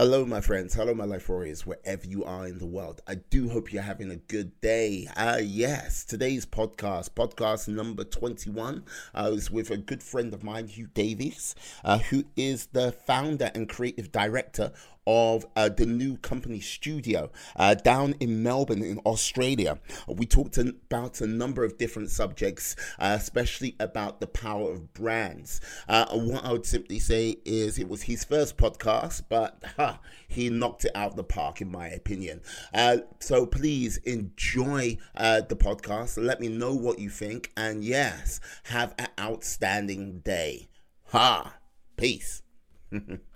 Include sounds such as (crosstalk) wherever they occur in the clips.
Hello, my friends. Hello, my life warriors, wherever you are in the world. I do hope you're having a good day. Uh, yes, today's podcast, podcast number 21, I was with a good friend of mine, Hugh Davies, uh, who is the founder and creative director of uh, the new company studio uh, down in Melbourne, in Australia. We talked about a number of different subjects, uh, especially about the power of brands. Uh, what I would simply say is it was his first podcast, but huh, he knocked it out of the park, in my opinion. Uh, so please enjoy uh, the podcast. Let me know what you think. And yes, have an outstanding day. Ha! Peace. (laughs)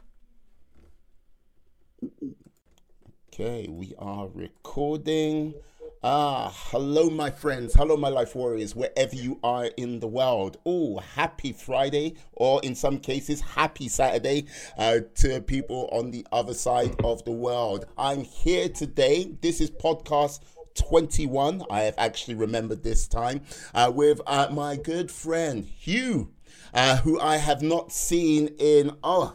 Okay, we are recording. Ah, hello, my friends. Hello, my life warriors, wherever you are in the world. Oh, happy Friday, or in some cases, happy Saturday uh, to people on the other side of the world. I'm here today. This is podcast 21. I have actually remembered this time uh, with uh, my good friend Hugh uh, who I have not seen in oh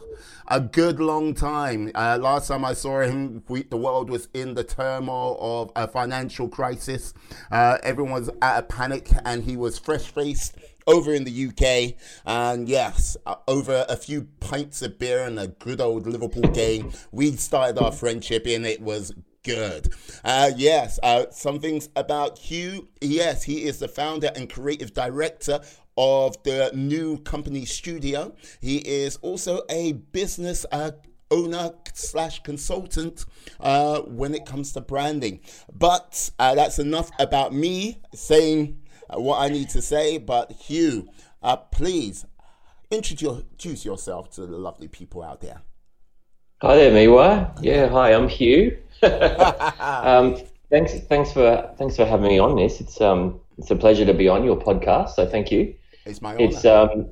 a good long time. Uh, last time I saw him, we, the world was in the turmoil of a financial crisis. Uh, everyone was at a panic, and he was fresh faced over in the UK. And yes, uh, over a few pints of beer and a good old Liverpool game, we started our friendship, and it was good. Uh, yes, uh, some things about Hugh. Yes, he is the founder and creative director of the new company studio. He is also a business uh, owner slash consultant uh, when it comes to branding. But uh, that's enough about me saying uh, what I need to say. But Hugh, uh, please introduce yourself to the lovely people out there. Hi there, Miwa. Yeah, hi, I'm Hugh. (laughs) um, thanks, thanks for thanks for having me on this. It's um, it's a pleasure to be on your podcast. So thank you. It's my honor. It's um,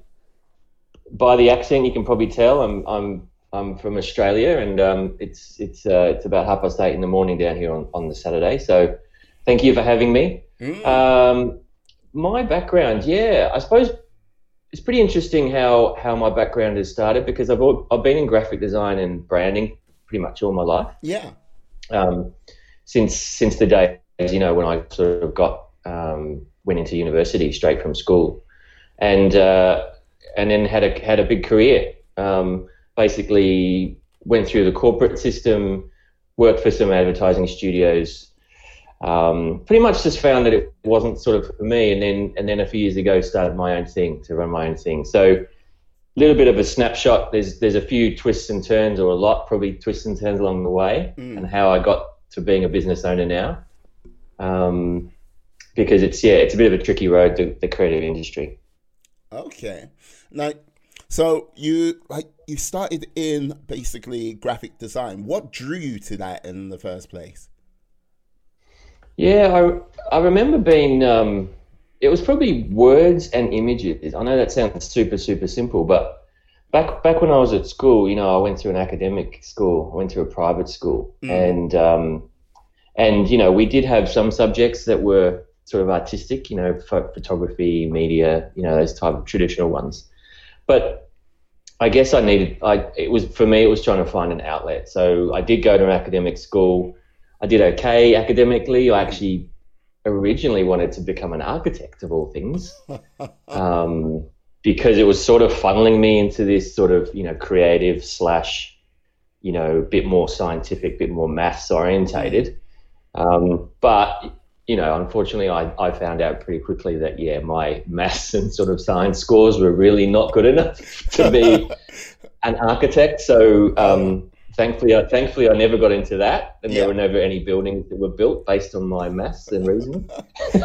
by the accent you can probably tell I'm I'm I'm from Australia, and um, it's it's uh, it's about half past eight in the morning down here on, on the Saturday. So, thank you for having me. Mm. Um, my background, yeah, I suppose it's pretty interesting how how my background has started because I've I've been in graphic design and branding pretty much all my life. Yeah. Um, since since the day you know when I sort of got um, went into university straight from school and uh, and then had a had a big career. Um, basically, went through the corporate system, worked for some advertising studios. Um, pretty much just found that it wasn't sort of for me, and then and then a few years ago started my own thing to run my own thing. So a little bit of a snapshot. There's there's a few twists and turns, or a lot probably twists and turns along the way, mm. and how I got to being a business owner now. Um, because it's yeah, it's a bit of a tricky road, the, the creative industry. Okay. Now, so you like you started in basically graphic design. What drew you to that in the first place? Yeah, I I remember being. Um, it was probably words and images. I know that sounds super super simple, but back back when I was at school, you know, I went to an academic school. I went to a private school, mm. and um, and you know, we did have some subjects that were sort of artistic, you know, photography, media, you know, those type of traditional ones. But I guess I needed, I, it was, for me, it was trying to find an outlet. So I did go to an academic school. I did okay academically. I actually originally wanted to become an architect of all things. (laughs) Um, because it was sort of funneling me into this sort of, you know, creative slash, you know, bit more scientific, bit more maths orientated. Um, but you know, unfortunately, I, I found out pretty quickly that, yeah, my maths and sort of science scores were really not good enough (laughs) to be (laughs) an architect. So, um, thankfully, I, thankfully, I never got into that, and yeah. there were never any buildings that were built based on my maths and reasoning. (laughs)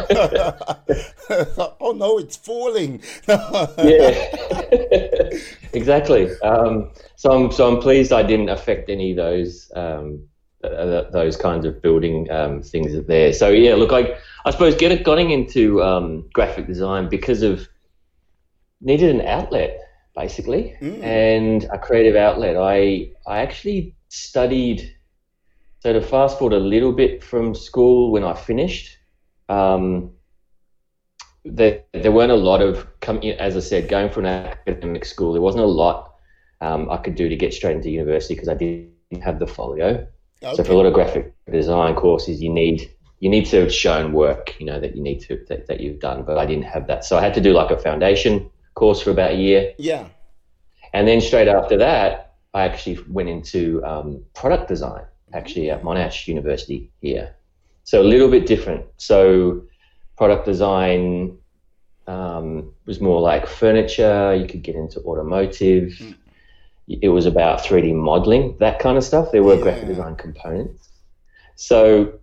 oh no, it's falling! yeah, exactly. Um, so I'm so I'm pleased I didn't affect any of those um, those kinds of building um, things are there. So yeah, look, I I suppose get getting into um, graphic design because of needed an outlet basically mm. and a creative outlet. I I actually studied. So to fast forward a little bit from school when I finished, um, there, there weren't a lot of, as I said, going for an academic school, there wasn't a lot um, I could do to get straight into university because I didn't have the folio. Okay. So for a lot of graphic design courses, you need you need to have shown work, you know, that you need to that, that you've done. But I didn't have that, so I had to do like a foundation course for about a year, yeah. and then straight after that, I actually went into um, product design, actually at Monash University here. So a little bit different. So product design um, was more like furniture. You could get into automotive. Mm. It was about 3D modeling, that kind of stuff. There were graphic design components. So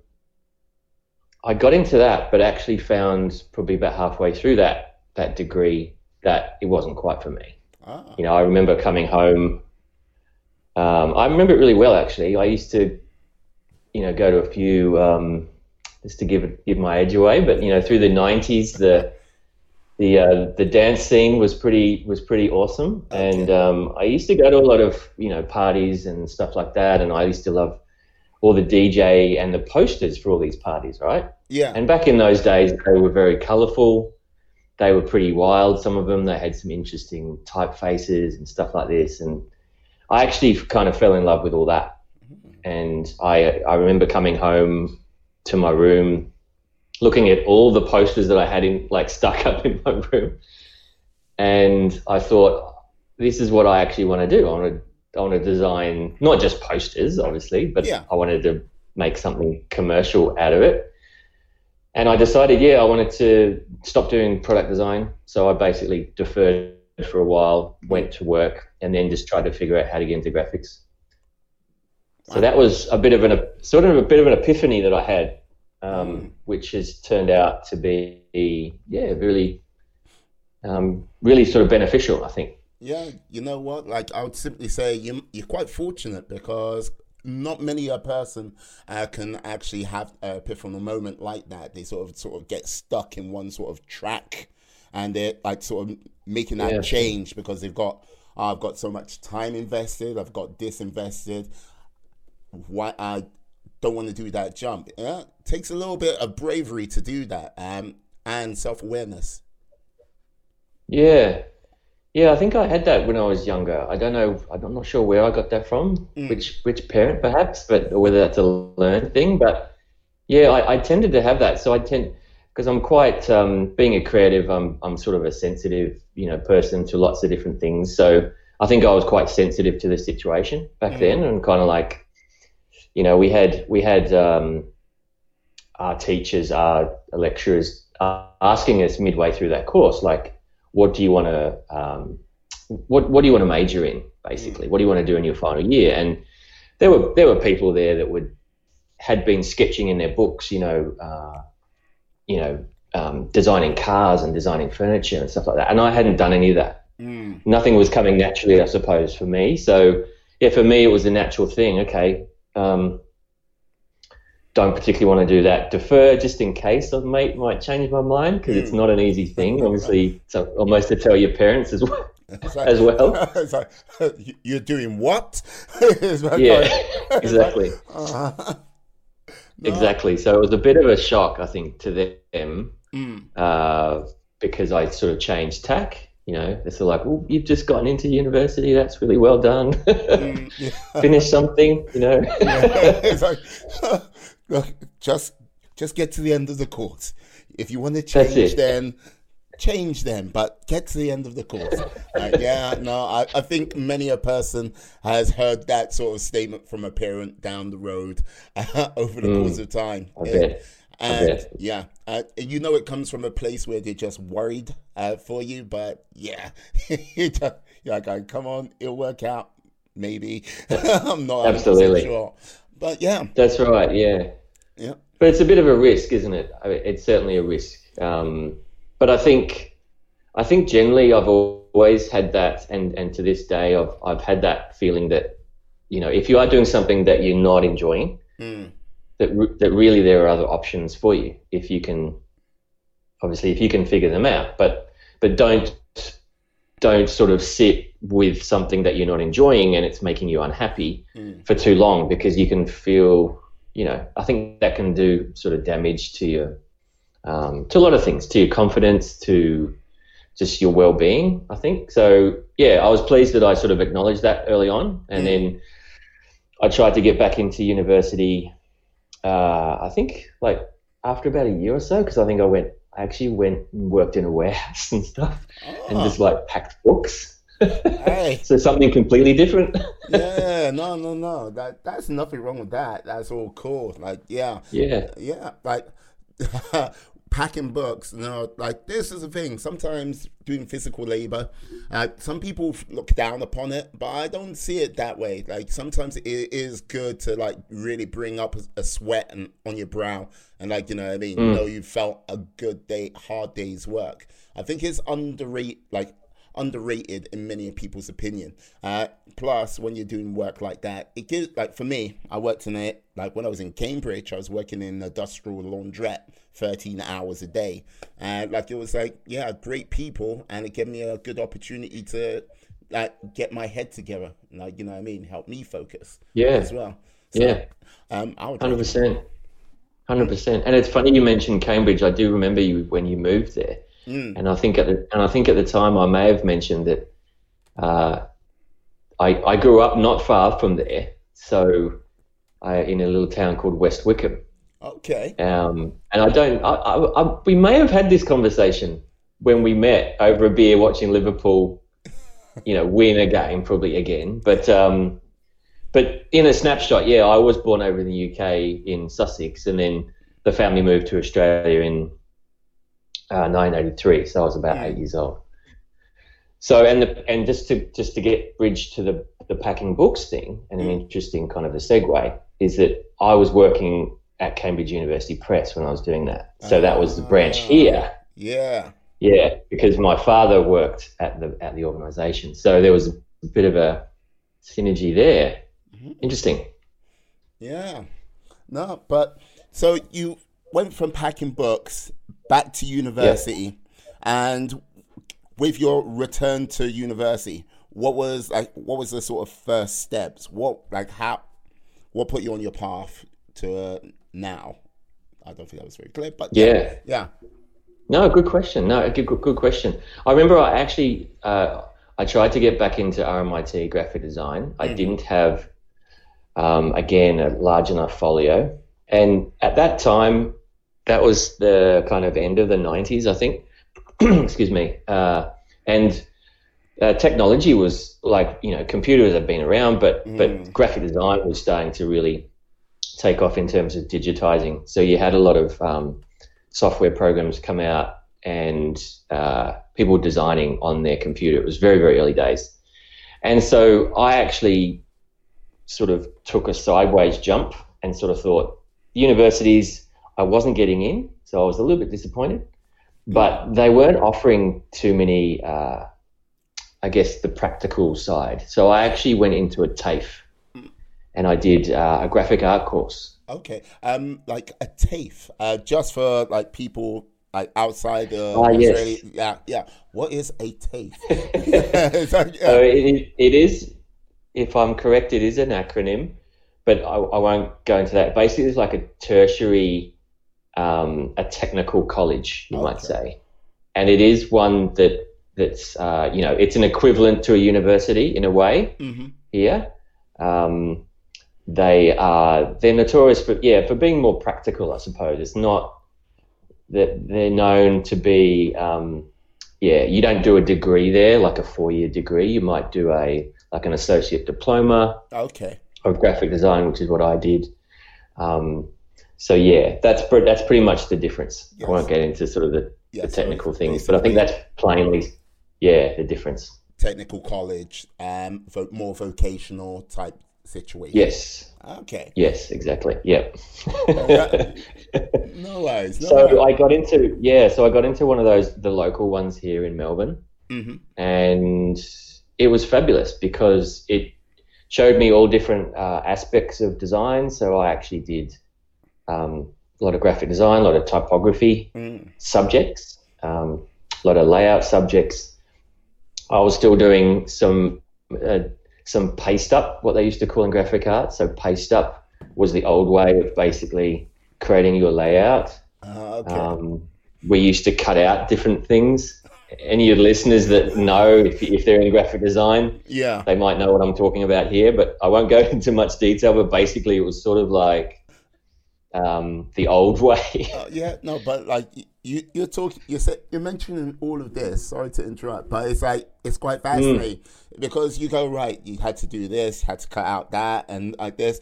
I got into that, but actually found probably about halfway through that that degree that it wasn't quite for me. Ah. You know, I remember coming home. Um, I remember it really well, actually. I used to, you know, go to a few um, just to give give my age away. But you know, through the '90s, the the uh, the dance scene was pretty was pretty awesome, and um, I used to go to a lot of you know parties and stuff like that. And I used to love all the DJ and the posters for all these parties, right? Yeah. And back in those days, they were very colourful. They were pretty wild. Some of them they had some interesting typefaces and stuff like this. And I actually kind of fell in love with all that. And I I remember coming home to my room, looking at all the posters that I had in like stuck (laughs) up in my room, and I thought, this is what I actually want to do. I want to I want to design not just posters, obviously, but Yeah. I wanted to make something commercial out of it. And I decided, yeah, I wanted to stop doing product design. So I basically deferred for a while, went to work, and then just tried to figure out how to get into graphics. So that was a bit of an sort of a bit of an epiphany that I had, um, which has turned out to be, yeah, really, um, really sort of beneficial. I think. Yeah, you know what? Like I would simply say you you're quite fortunate because not many a person uh, can actually have a epiphany moment like that. They sort of sort of get stuck in one sort of track, and they're like sort of making that Yeah. change because they've got oh, I've got so much time invested, I've got this invested. Why I don't want to do that jump? Yeah, it takes a little bit of bravery to do that, um, and self awareness. Yeah, yeah. I think I had that when I was younger. I don't know. I'm not sure where I got that from, which which parent perhaps, but or whether that's a learned thing. But yeah, I, I tended to have that. So I tend because I'm quite um, being a creative. I'm I'm sort of a sensitive, you know, person to lots of different things. So I think I was quite sensitive to the situation back then, and kind of like, you know, we had we had um, our teachers, our lecturers uh, asking us midway through that course, like, what do you want to, um, what what do you want to major in, basically? What do you want to do in your final year? And there were there were people there that would had been sketching in their books, you know, uh, you know, um, designing cars and designing furniture and stuff like that, and I hadn't done any of that Mm. nothing was coming naturally, I suppose, for me. So yeah, for me it was a natural thing. Okay, um, don't particularly want to do that. Defer just in case I might might change my mind because it's not an easy thing. Obviously, so almost to tell your parents as well. Like- (laughs) As well. (laughs) it's like, (laughs) "You- you're doing what? Yeah, like- exactly, uh, exactly. So it was a bit of a shock, I think, to them mm, uh, because I sort of changed tack. You know, they're like, "Well, you've just gotten into university. That's really well done. (laughs) mm, yeah. Finish something." You know. (laughs) it's like, (laughs) look, just just get to the end of the course. If you want to change, then change them, but get to the end of the course. Like, yeah, no, I, I think many a person has heard that sort of statement from a parent down the road over the course of time. Mm. And bet. yeah, uh, you know it comes from a place where they're just worried uh, for you, but yeah, (laughs) you're like, "Oh, come on, it'll work out, maybe. (laughs) I'm not Absolutely. sure, but yeah, That's right. Yeah. yeah, But it's a bit of a risk, isn't it? I mean, it's certainly a risk. Um, but I think, I think generally I've always had that, and, and to this day I've I've had that feeling that, you know, if you are doing something that you're not enjoying, Mm, that re- that really there are other options for you if you can, obviously if you can figure them out. But but don't don't sort of sit with something that you're not enjoying and it's making you unhappy mm, for too long because you can feel, you know, I think that can do sort of damage to your, um, to a lot of things, to your confidence, to just your well-being. I think so. Yeah, I was pleased that I sort of acknowledged that early on, and then I tried to get back into university. Uh, I think like after about a year or so, because I think I went. I actually went and worked in a warehouse (laughs) and stuff, and Ah. just like packed books. Hey. (laughs) so something completely different. (laughs) yeah, no, no, no. That that's nothing wrong with that. That's all cool. Like, yeah, yeah, yeah. Like packing books. You know, like this is the thing. Sometimes doing physical labor, uh, some people look down upon it, but I don't see it that way. Like sometimes it is good to like really bring up a, a sweat and on your brow, and like you know, what I mean, you know, you felt a good day, hard day's work. I think it's underrated, like underrated in many people's opinion. Uh, plus, when you're doing work like that, it gives like for me, I worked in it like when I was in Cambridge, I was working in industrial laundrette, thirteen hours a day, and like it was like yeah, great people, and it gave me a good opportunity to like get my head together, like you know what I mean, help me focus yeah, as well. So, yeah. um, I would Hundred percent, hundred percent. And it's funny you mentioned Cambridge. I do remember you when you moved there, Mm. and I think at the and I think at the time I may have mentioned that uh, I I grew up not far from there, so I, in a little town called West Wickham. okay. Um, and I don't. I, I, I, we may have had this conversation when we met over a beer watching Liverpool, (laughs) you know, win a game probably again. But um, but in a snapshot, yeah, I was born over in the UK in Sussex, and then the family moved to Australia in uh, 1983. So I was about eight years old. So and the, and just to just to get bridge to the the packing books thing, and an mm. interesting kind of a segue is that I was working at Cambridge University Press when I was doing that. So that was the branch ah, here. Yeah. Yeah, because my father worked at the at the organisation, so there was a bit of a synergy there. Mm-hmm. Interesting. Yeah. No, but so you went from packing books back to university and with your return to university, what was like what was the sort of first steps? What like how what put you on your path to uh, now? I don't think that was very clear, but Yeah. Yeah. No, good question. No, good, good, good question. I remember I actually uh, I tried to get back into RMIT graphic design. I didn't have um, again a large enough folio, and at that time, that was the kind of end of the '90s, I think. (clears throat) Excuse me, uh, and uh, technology was like you know computers have been around, but but graphic design was starting to really take off in terms of digitizing. So you had a lot of um, software programs come out and uh, people designing on their computer. It was very, very early days. And so I actually sort of took a sideways jump and sort of thought, universities, I wasn't getting in, so I was a little bit disappointed. But they weren't offering too many, uh, I guess, the practical side. So I actually went into a TAFE and I did uh, a graphic art course. Okay. Um like a TAFE, uh just for like people like outside the Ah, yes. Yeah, yeah. What is a TAFE? (laughs) (laughs) It's yeah. So it, it is, if I'm correct, it is an acronym, but I, I won't go into that. Basically, it's like a tertiary, um, a technical college, you might say, and it is one that that's uh, you know it's an equivalent to a university in a way Mhm. here. Um, they are they're notorious for yeah for being more practical, I suppose. It's not that they're known to be um, yeah you don't do a degree there like a four year degree. You might do a like an associate diploma Okay. of graphic design, which is what I did. Um, so yeah, that's pre- that's pretty much the difference. Yes. I won't get into sort of the, Yeah, the so technical things, but I think that's plainly yeah the difference. technical college, um, vo- more vocational type situation. Yes, Okay. yes, exactly. Yep. (laughs) No worries. No so worries. I got into yeah, so I got into one of those the local ones here in Melbourne, hmm and it was fabulous because it showed me all different uh, aspects of design. So I actually did um, a lot of graphic design, a lot of typography Mm. subjects, um, a lot of layout subjects. I was still doing some uh, some paste up, what they used to call in graphic art. So paste up was the old way of basically creating your layout. Uh, okay. Um, we used to cut out different things any of the listeners that know if, if they're in graphic design, Yeah. they might know what I'm talking about here. But I won't go (laughs) into much detail. But basically, it was sort of like um, the old (laughs) way. Uh, yeah, no, but like you, you're talking, you said you're mentioning all of this. Sorry to interrupt, but it's like it's quite fascinating because you go right. You had to do this, had to cut out that, and like this.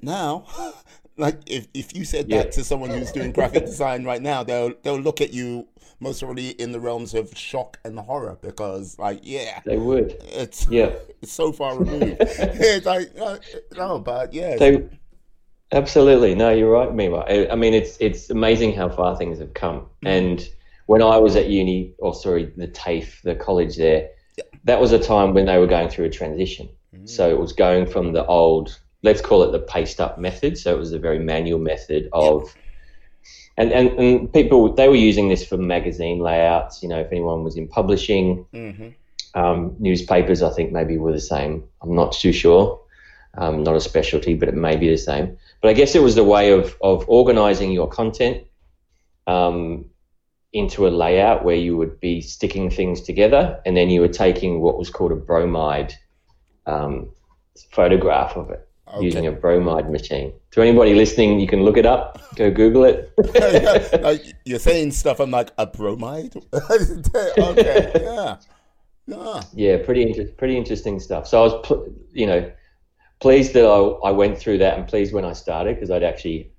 Now, (laughs) like if if you said Yeah. that to someone who's doing graphic design right now, they'll they'll look at you most probably in the realms of shock and horror because like yeah, they would. it's Yeah. (laughs) it's so far removed. it's like uh, no, but yeah, They absolutely no, you're right, Mima. I, I mean, it's it's amazing how far things have come. And when I was at uni, or sorry, the TAFE, the college there, that was a time when they were going through a transition. So it was going from the old, let's call it the paste up method. So it was a very manual method of. And, and, and people they were using this for magazine layouts. You know, if anyone was in publishing, hmm um, newspapers, I think maybe were the same. I'm not too sure. Um, not a specialty, but it may be the same. But I guess it was the way of, of organizing your content um, into a layout where you would be sticking things together and then you were taking what was called a bromide um, photograph of it Okay. using a bromide machine. To anybody listening, you can look it up, go Google it. (laughs) like you're saying stuff. I'm like a bromide. (laughs) okay, yeah, yeah, Yeah, pretty inter- pretty interesting stuff. So I was, pl- you know, pleased that I, I went through that, and pleased when I started because I'd actually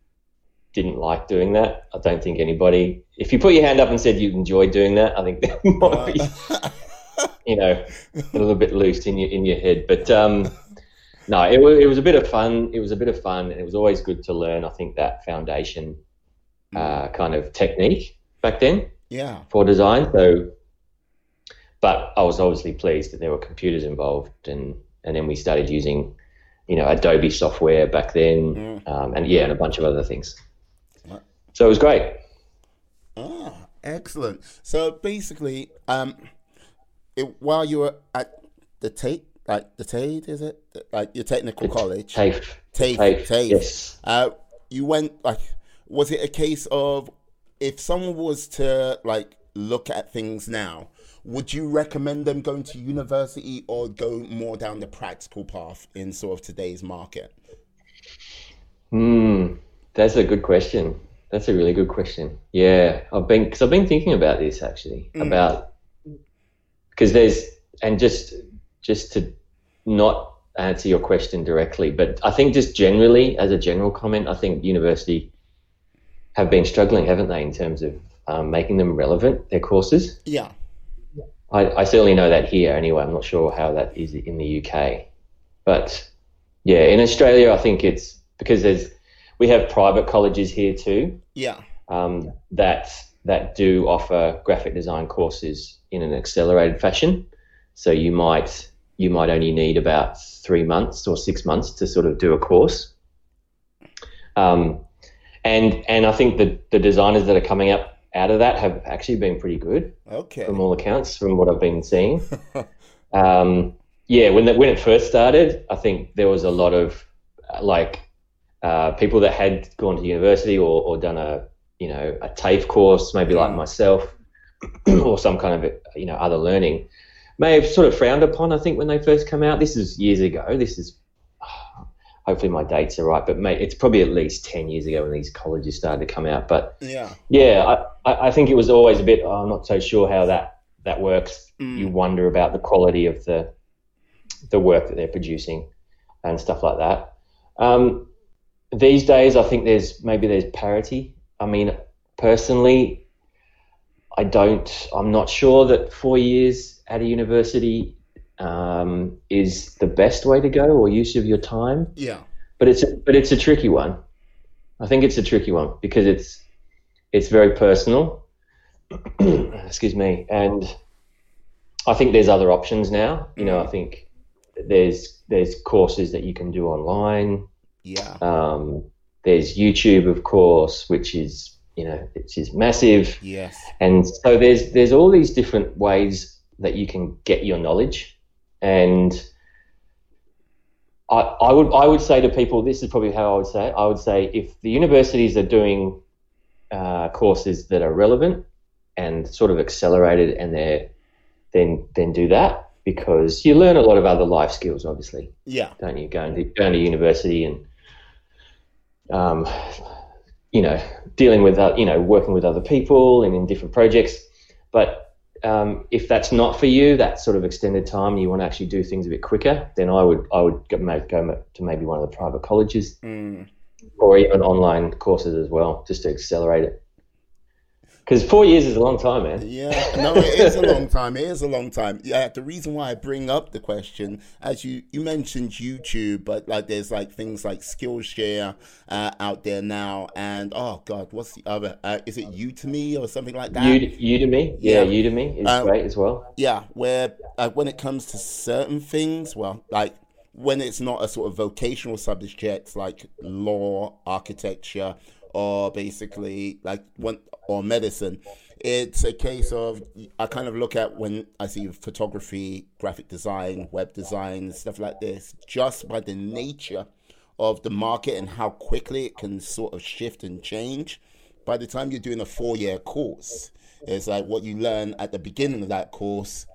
didn't like doing that. I don't think anybody. If you put your hand up and said you enjoyed doing that, I think that (laughs) might be, (laughs) you know, a little bit loose in your in your head. But um, no, it was it was a bit of fun. It was a bit of fun, and it was always good to learn. I think that foundation uh, kind of technique back then yeah. for design. So, but I was obviously pleased that there were computers involved, and and then we started using, you know, Adobe software back then, Mm. um, and yeah, and a bunch of other things. Right. So it was great. Ah, excellent. So basically, um, it, while you were at the Tate, like the Tate, is it like your technical college? TAFE. TAFE, TAFE, TAFE. yes. Uh, you went like, was it a case of if someone was to like look at things now, would you recommend them going to university or go more down the practical path in sort of today's market? Hmm, that's a good question. That's a really good question. Yeah, I've been because I've been thinking about this actually about because there's and just just to not answer your question directly, but I think just generally as a general comment, I think university have been struggling, haven't they, in terms of um, making them relevant their courses. Yeah. I, I certainly know that here anyway. I'm not sure how that is in the UK, but yeah, in Australia, I think it's because there's we have private colleges here too Yeah. um, that that do offer graphic design courses in an accelerated fashion. So you might you might only need about three months or six months to sort of do a course. Um, and and I think that the designers that are coming up out of that have actually been pretty good Okay. from all accounts, from what I've been seeing. (laughs) um, yeah, when the, when it first started, I think there was a lot of uh, like uh, people that had gone to university or, or done a you know a TAFE course, maybe like myself, (clears throat) or some kind of you know other learning, may have sort of frowned upon. I think when they first come out, this is years ago. This is hopefully my dates are right, but mate, it's probably at least ten years ago when these colleges started to come out. But Yeah. yeah, I, I think it was always a bit. Oh, I'm not so sure how that that works. Mm. You wonder about the quality of the the work that they're producing and stuff like that. Um, these days, I think there's maybe there's parity. I mean, personally, I don't. I'm not sure that four years at a university um, is the best way to go or use of your time Yeah. but it's but it's a tricky one. I think it's a tricky one because it's it's very personal. (clears throat) Excuse me, and I think there's other options now. You know, I think there's there's courses that you can do online. Yeah. Um, there's YouTube, of course, which is you know which is massive, Yes. and so there's there's all these different ways that you can get your knowledge, and I, I would I would say to people, this is probably how I would say it. I would say if the universities are doing uh, courses that are relevant and sort of accelerate it and then then do that because you learn a lot of other life skills, obviously. Yeah. Don't you going to going to university and um, you know dealing with uh, you know working with other people and in different projects, but um, if that's not for you, that sort of extended time, you want to actually do things a bit quicker, then I would I would go, go to maybe one of the private colleges Mm. or even online courses as well, just to accelerate it. Because four years is a long time, man. Yeah, no, it is a long time. It is a long time. Yeah, the reason why I bring up the question, as you you mentioned YouTube, but like there's like things like Skillshare uh, out there now, and oh god, what's the other? Uh, is it Udemy or something like that? Ud- Udemy, yeah, Yeah. Udemy is Um, great as well. Yeah, where uh, when it comes to certain things, well, like when it's not a sort of vocational subject like law, architecture, or basically like one or medicine, it's a case of I kind of look at when I see photography, graphic design, web design, stuff like this, just by the nature of the market and how quickly it can sort of shift and change. By the time you're doing a four year course, it's like what you learn at the beginning of that course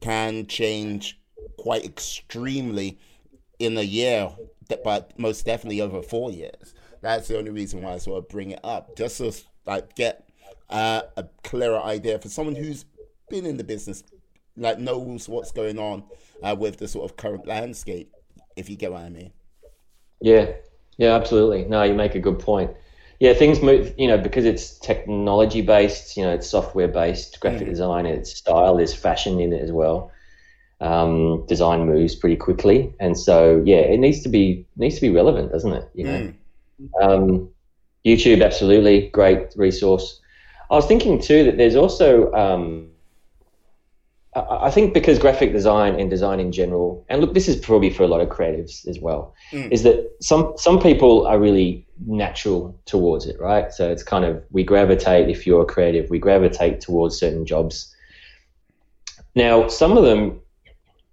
can change quite extremely in a year, but most definitely over four years. That's the only reason why I sort of bring it up, just to like get uh, a clearer idea for someone who's been in the business, like knows what's going on uh, with the sort of current landscape. If you get what I mean. Yeah, yeah, absolutely. No, you make a good point. Yeah, things move, you know, because it's technology based, you know, it's software based, graphic Mm. design, it's style, there's fashion in it as well. Um, design moves pretty quickly, and so yeah, it needs to be needs to be relevant, doesn't it? You know, Mm. Um, YouTube, absolutely great resource. I was thinking too that there's also, um, I, I think because graphic design and design in general, and look, this is probably for a lot of creatives as well, Mm. is that some some people are really natural towards it, right? So it's kind of we gravitate. If you're a creative, we gravitate towards certain jobs. Now, some of them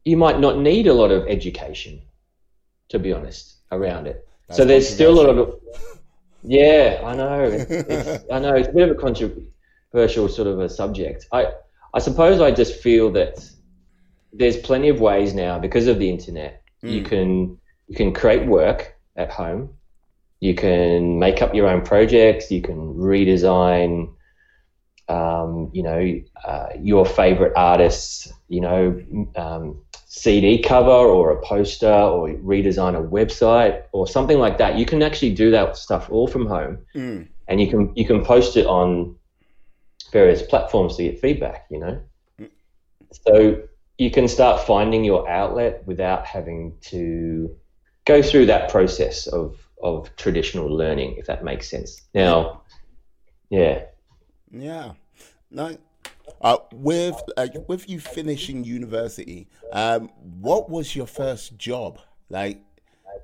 you might not need a lot of education, to be honest, around it. That's so there's still a lot of yeah, I know. It's, it's, (laughs) I know it's a bit of a controversial sort of a subject. I I suppose I just feel that there's plenty of ways now because of the internet. You Mm. can you can create work at home. You can make up your own projects. You can redesign, um, you know, uh, your favorite artists. You know, um, CD cover or a poster or redesign a website or something like that. You can actually do that stuff all from home, Mm. and you can you can post it on various platforms to get feedback. You know, so you can start finding your outlet without having to go through that process of of traditional learning, if that makes sense. Now, yeah. Yeah. No. Uh, with uh, with you finishing university, um, what was your first job? Like,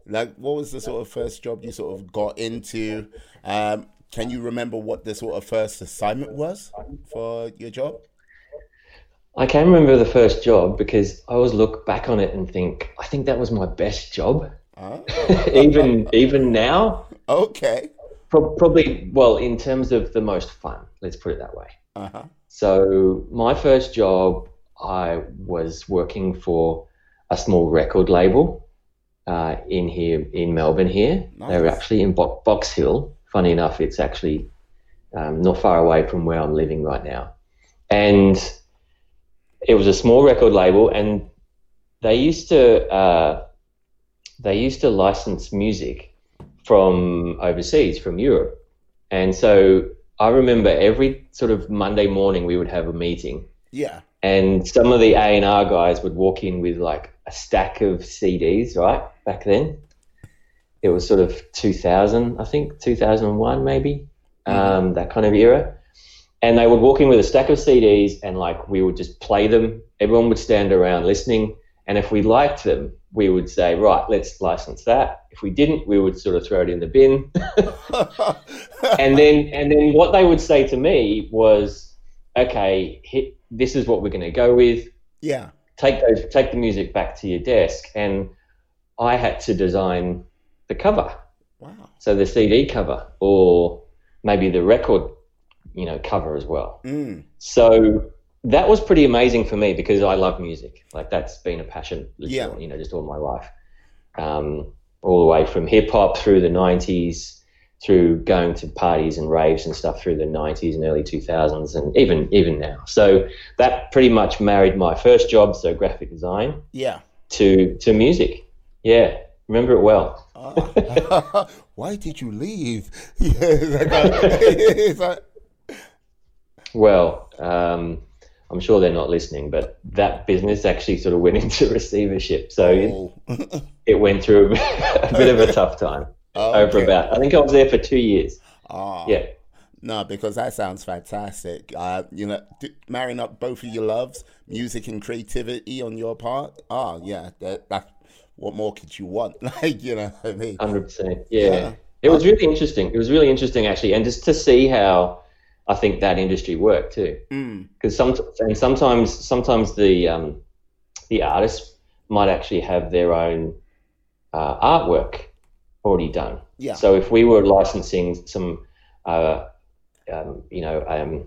like what was the sort of first job you sort of got into? Um, can you remember what the sort of first assignment was for your job? I can remember the first job because I always look back on it and think, I think that was my best job. Ah, (laughs) even even now, okay. Pro- probably well in terms of the most fun. Let's put it that way. Uh huh. So my first job, I was working for a small record label uh, in here in Melbourne. Here, they were actually in Bo- Box Hill. Funny enough, it's actually um, not far away from where I'm living right now, and it was a small record label, and they used to uh, they used to license music from overseas, from Europe, and so I remember every sort of Monday morning we would have a meeting, Yeah. and some of the A and R guys would walk in with like a stack of CDs. Right back then, it was sort of 2000, I think 2001 maybe, um, that kind of era. And they would walk in with a stack of CDs, and like we would just play them. Everyone would stand around listening, and if we liked them, we would say, right, let's license that. If we didn't, we would sort of throw it in the bin. (laughs) and then and then what they would say to me was, okay, hit, this is what we're going to go with. yeah. Take those, take the music back to your desk, and I had to design the cover, Wow. so the CD cover, or maybe the record you know, cover as well. Mm. So that was pretty amazing for me because I love music. Like that's been a passion, Yeah. you know, just all my life. Um, all the way from hip hop through the '90s, through going to parties and raves and stuff through the '90s and early 2000s, and even even now. So that pretty much married my first job, so graphic design, Yeah. to to music. Yeah, remember it well. Ah. (laughs) Why did you leave? Yeah, uh, like- Well, um, I'm sure they're not listening, but that business actually sort of went (laughs) into receivership. So oh. (laughs) it went through a bit of a tough time (laughs) Oh, over okay. about. I think I was there for two years. Ah. Yeah, No, because that sounds fantastic. Uh, you know, d- marrying up both of your loves, music and creativity on your part. Ah, yeah, that, that what more could you want? Like, you know I mean? hundred percent. Yeah. Yeah. it was really interesting. It was really interesting actually, and just to see how I think that industry worked too. Mm, Because some and sometimes sometimes the um, the artists might actually have their own uh, artwork already done. yeah. So if we were licensing some, uh, um, you know, um,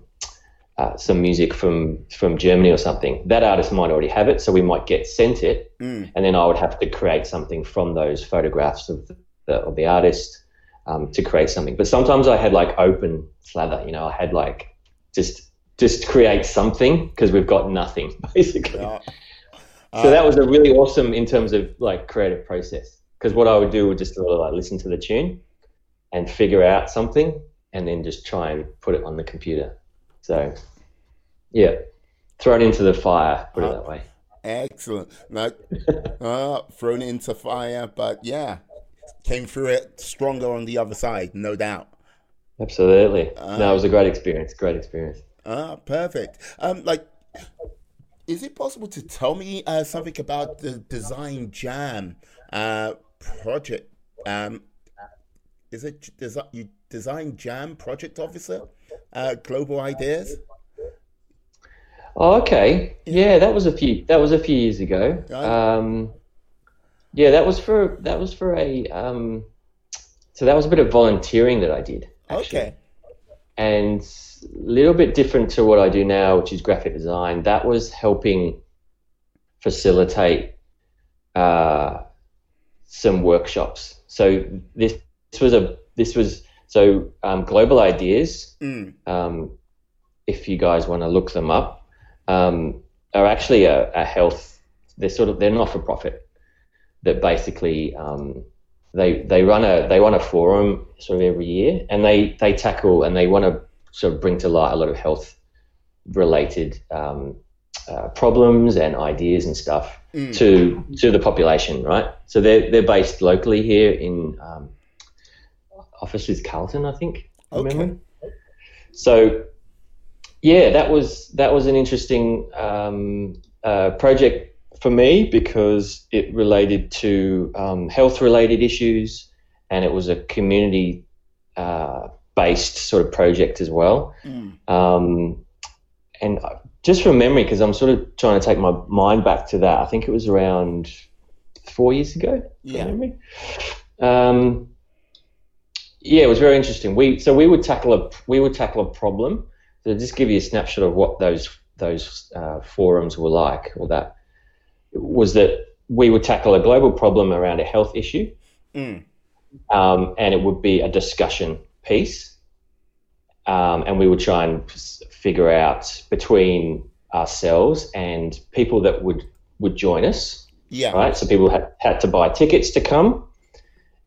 uh, some music from from Germany or something, that artist might already have it. So we might get sent it, Mm, and then I would have to create something from those photographs of the, of the artist um, to create something. But sometimes I had like open slather. You know, I had like just just create something because we've got nothing (laughs) basically. yeah. So that was a really awesome in terms of like creative process. Because what I would do would just sort of like listen to the tune and figure out something and then just try and put it on the computer. So yeah, throw it into the fire, put it that way. Excellent. No, (laughs) uh, thrown into fire, but yeah, came through it stronger on the other side, no doubt. Absolutely. no, it was a great experience. Great experience. Ah, perfect. Um, like, is it possible to tell me uh, something about the Design Jam uh, project? Um, is it desi- you Design Jam project officer, uh, Global Ideas? Oh, okay. Yeah, that was a few. That was a few years ago. Um, yeah, that was for that was for a. Um, so that was a bit of volunteering that I did. Actually. Okay. and a little bit different to what I do now, which is graphic design. That was helping facilitate uh, some workshops. So this, this was a this was so um, global ideas. Mm, Um, if you guys want to look them up, um, are actually a, a health. They're sort of they're not for profit. That basically um, they they run a they run a forum sort of every year, and they they tackle and they want to sort of bring to light a lot of health related um, uh, problems and ideas and stuff mm. to to the population, right? So they're they're based locally here in um, office is Carlton, I think. Okay. memory. So yeah, that was that was an interesting um, uh, project for me because it related to um, health related issues and it was a community uh, based sort of project as well. Mm. Um, and just from memory, because I'm sort of trying to take my mind back to that, I think it was around four years ago. Yeah. memory. Um, yeah, it was very interesting. We so we would tackle a we would tackle a problem. So just give you a snapshot of what those those uh, forums were like, or that was that we would tackle a global problem around a health issue, Mm. um, and it would be a discussion piece, um, and we would try and figure out between ourselves and people that would would join us Yeah. right? So people had, had to buy tickets to come,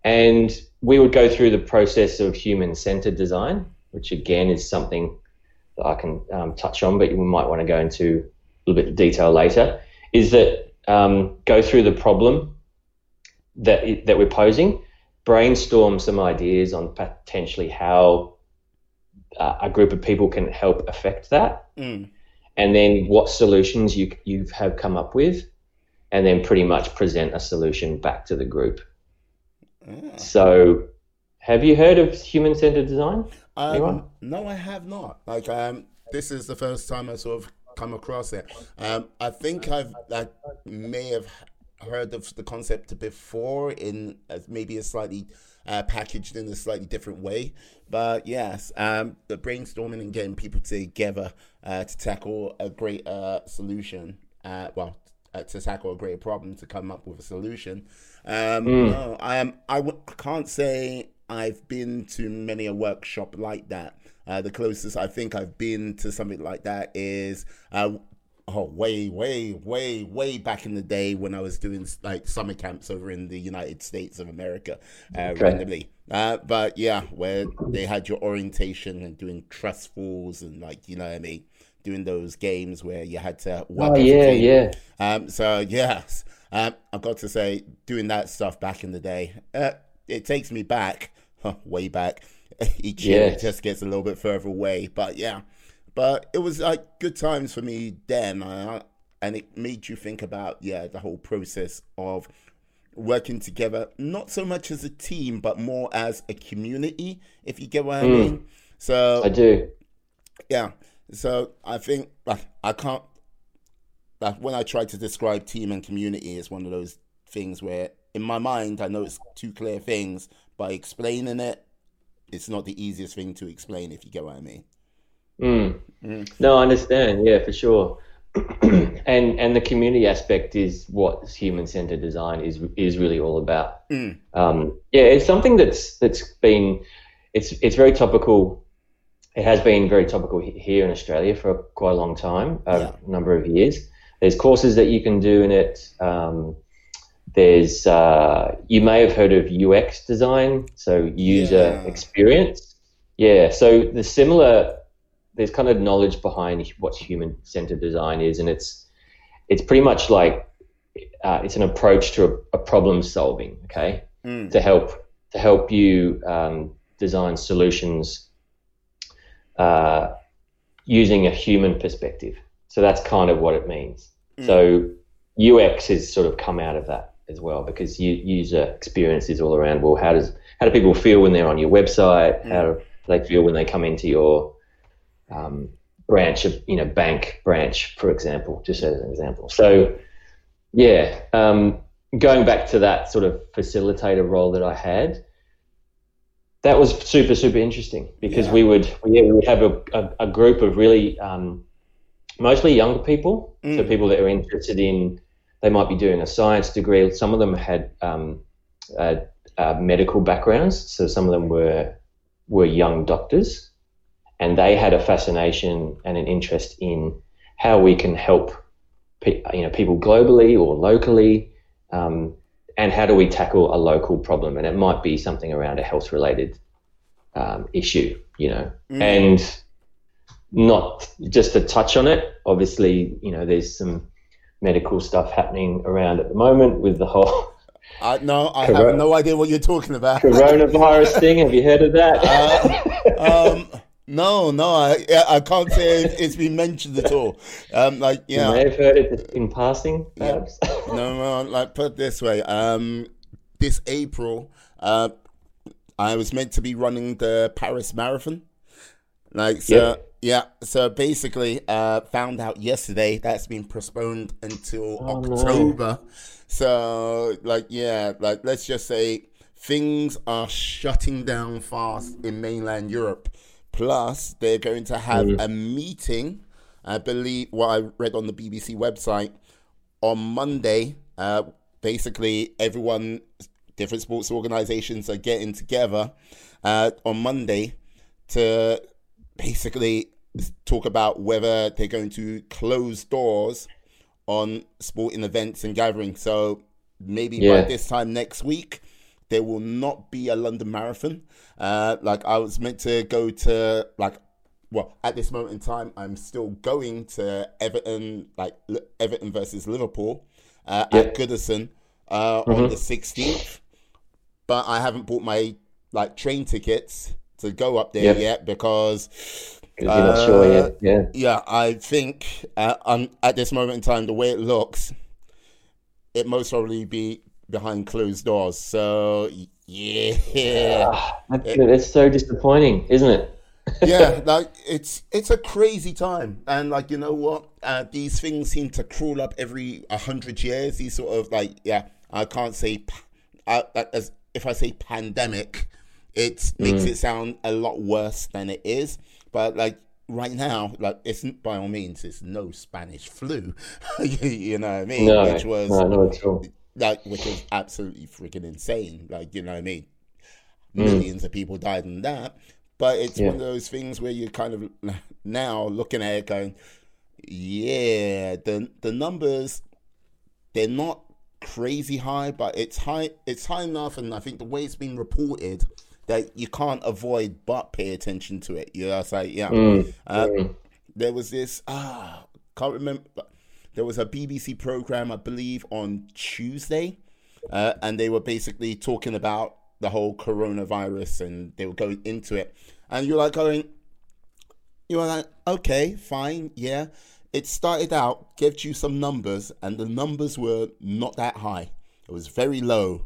and we would go through the process of human centered design, which again is something that I can um, touch on, but we might want to go into a little bit of detail later. Is that um, go through the problem that that we're posing, brainstorm some ideas on potentially how uh, a group of people can help affect that, Mm. and then what solutions you you have come up with, and then pretty much present a solution back to the group. Ah. So, have you heard of human centered design? Um, Anyone? no, I have not. Like, um, this is the first time I sort of come across it. Um, I think I've, I may have heard of the concept before in maybe a slightly uh, packaged in a slightly different way. But yes, um, the brainstorming and getting people together uh, to tackle a great uh, solution. Uh, well, uh, to tackle a great problem, to come up with a solution. Um, mm. No, I am. I w- can't say I've been to many a workshop like that. Uh, the closest I think I've been to something like that is uh, oh way way way way back in the day when I was doing like summer camps over in the United States of America uh, okay. randomly. Uh, but yeah, where they had your orientation and doing trust falls and like you know what I mean, doing those games where you had to work. Oh yeah, yeah. Um, so yes, um, I've got to say, doing that stuff back in the day, uh, it takes me back, huh, (laughs) way back. (laughs) Each year it just gets a little bit further away, but yeah. But it was like good times for me then, uh, and it made you think about yeah the whole process of working together, not so much as a team, but more as a community. If you get what I mm. mean. So I do. Yeah. So I think like, I can't. Like when I try to describe team and community, it's one of those things where in my mind I know it's two clear things, but explaining it, it's not the easiest thing to explain. If you get what I mean. Mm. Mm. No, I understand. Yeah, for sure. (clears throat) and and the community aspect is what human centered design is is really all about. Mm. Um, yeah, it's something that's that's been it's it's very topical. It has been very topical here in Australia for quite a long time, a yeah. number of years. There's courses that you can do in it. Um, there's uh, you may have heard of UX design, so user yeah. experience. Yeah, so the similar there's kind of knowledge behind what human centered design is, and it's it's pretty much like uh, it's an approach to a, a problem solving. Okay, mm. to help to help you um, design solutions uh, using a human perspective. So that's kind of what it means. Mm. So UX has sort of come out of that as well because you, user experience is all around. Well, how does how do people feel when they're on your website? Mm. How do they feel when they come into your um, branch of you know bank branch, for example, just as an example. So yeah, um, going back to that sort of facilitator role that I had, that was super super interesting because yeah. we would yeah, we would have a, a, a group of really um, mostly younger people, mm. so people that are interested in they might be doing a science degree. Some of them had um, uh, uh, medical backgrounds, so some of them were were young doctors and they had a fascination and an interest in how we can help you know people globally or locally um, and how do we tackle a local problem and it might be something around a health related um, issue you know mm. and not just to touch on it obviously you know there's some medical stuff happening around at the moment with the whole uh, no, I Corona- have no idea what you're talking about. Coronavirus (laughs) thing. Have you heard of that? Uh, um, no, no, I I can't say it's been mentioned at all. Um, like yeah, you may have heard it in passing, perhaps. Yeah. (laughs) no, no, like put it this way. Um, this April, uh, I was meant to be running the Paris Marathon. Like so, yep. yeah. So basically, uh, found out yesterday that's been postponed until oh, October. No. So like yeah, like let's just say things are shutting down fast in mainland Europe. Plus, they're going to have mm. a meeting. I believe what I read on the BBC website on Monday. Uh, basically, everyone, different sports organizations are getting together uh, on Monday to basically talk about whether they're going to close doors on sporting events and gatherings. So maybe yeah. by this time next week, there will not be a London Marathon. Uh, like I was meant to go to like well at this moment in time I'm still going to Everton like Everton versus Liverpool uh, yep. at Goodison uh, mm-hmm. on the 16th, but I haven't bought my like train tickets to go up there yep. yet because. you're not sure yet. Uh, yeah. Yeah, I think uh, at this moment in time, the way it looks, it most probably be behind closed doors. So yeah, that's, that's so disappointing, isn't it? (laughs) yeah, like it's it's a crazy time, and like you know what, uh, these things seem to crawl up every hundred years. These sort of like yeah, I can't say uh, as if I say pandemic, it makes mm. it sound a lot worse than it is. But like right now, like it's by all means, it's no Spanish flu. (laughs) you know what I mean? No, which was no, no, like which was absolutely freaking insane. Like you know what I mean? Mm. Millions of people died in that. But it's yeah. one of those things where you're kind of (laughs) now looking at it going, yeah, the the numbers they're not crazy high, but it's high it's high enough and I think the way it's been reported that you can't avoid but pay attention to it. You know, it's like yeah. Mm. Uh, mm. There was this ah can't remember there was a BBC program I believe on Tuesday, uh, and they were basically talking about the whole coronavirus and they were going into it, and you're like going, you're like okay fine yeah. It started out, gave you some numbers, and the numbers were not that high. It was very low.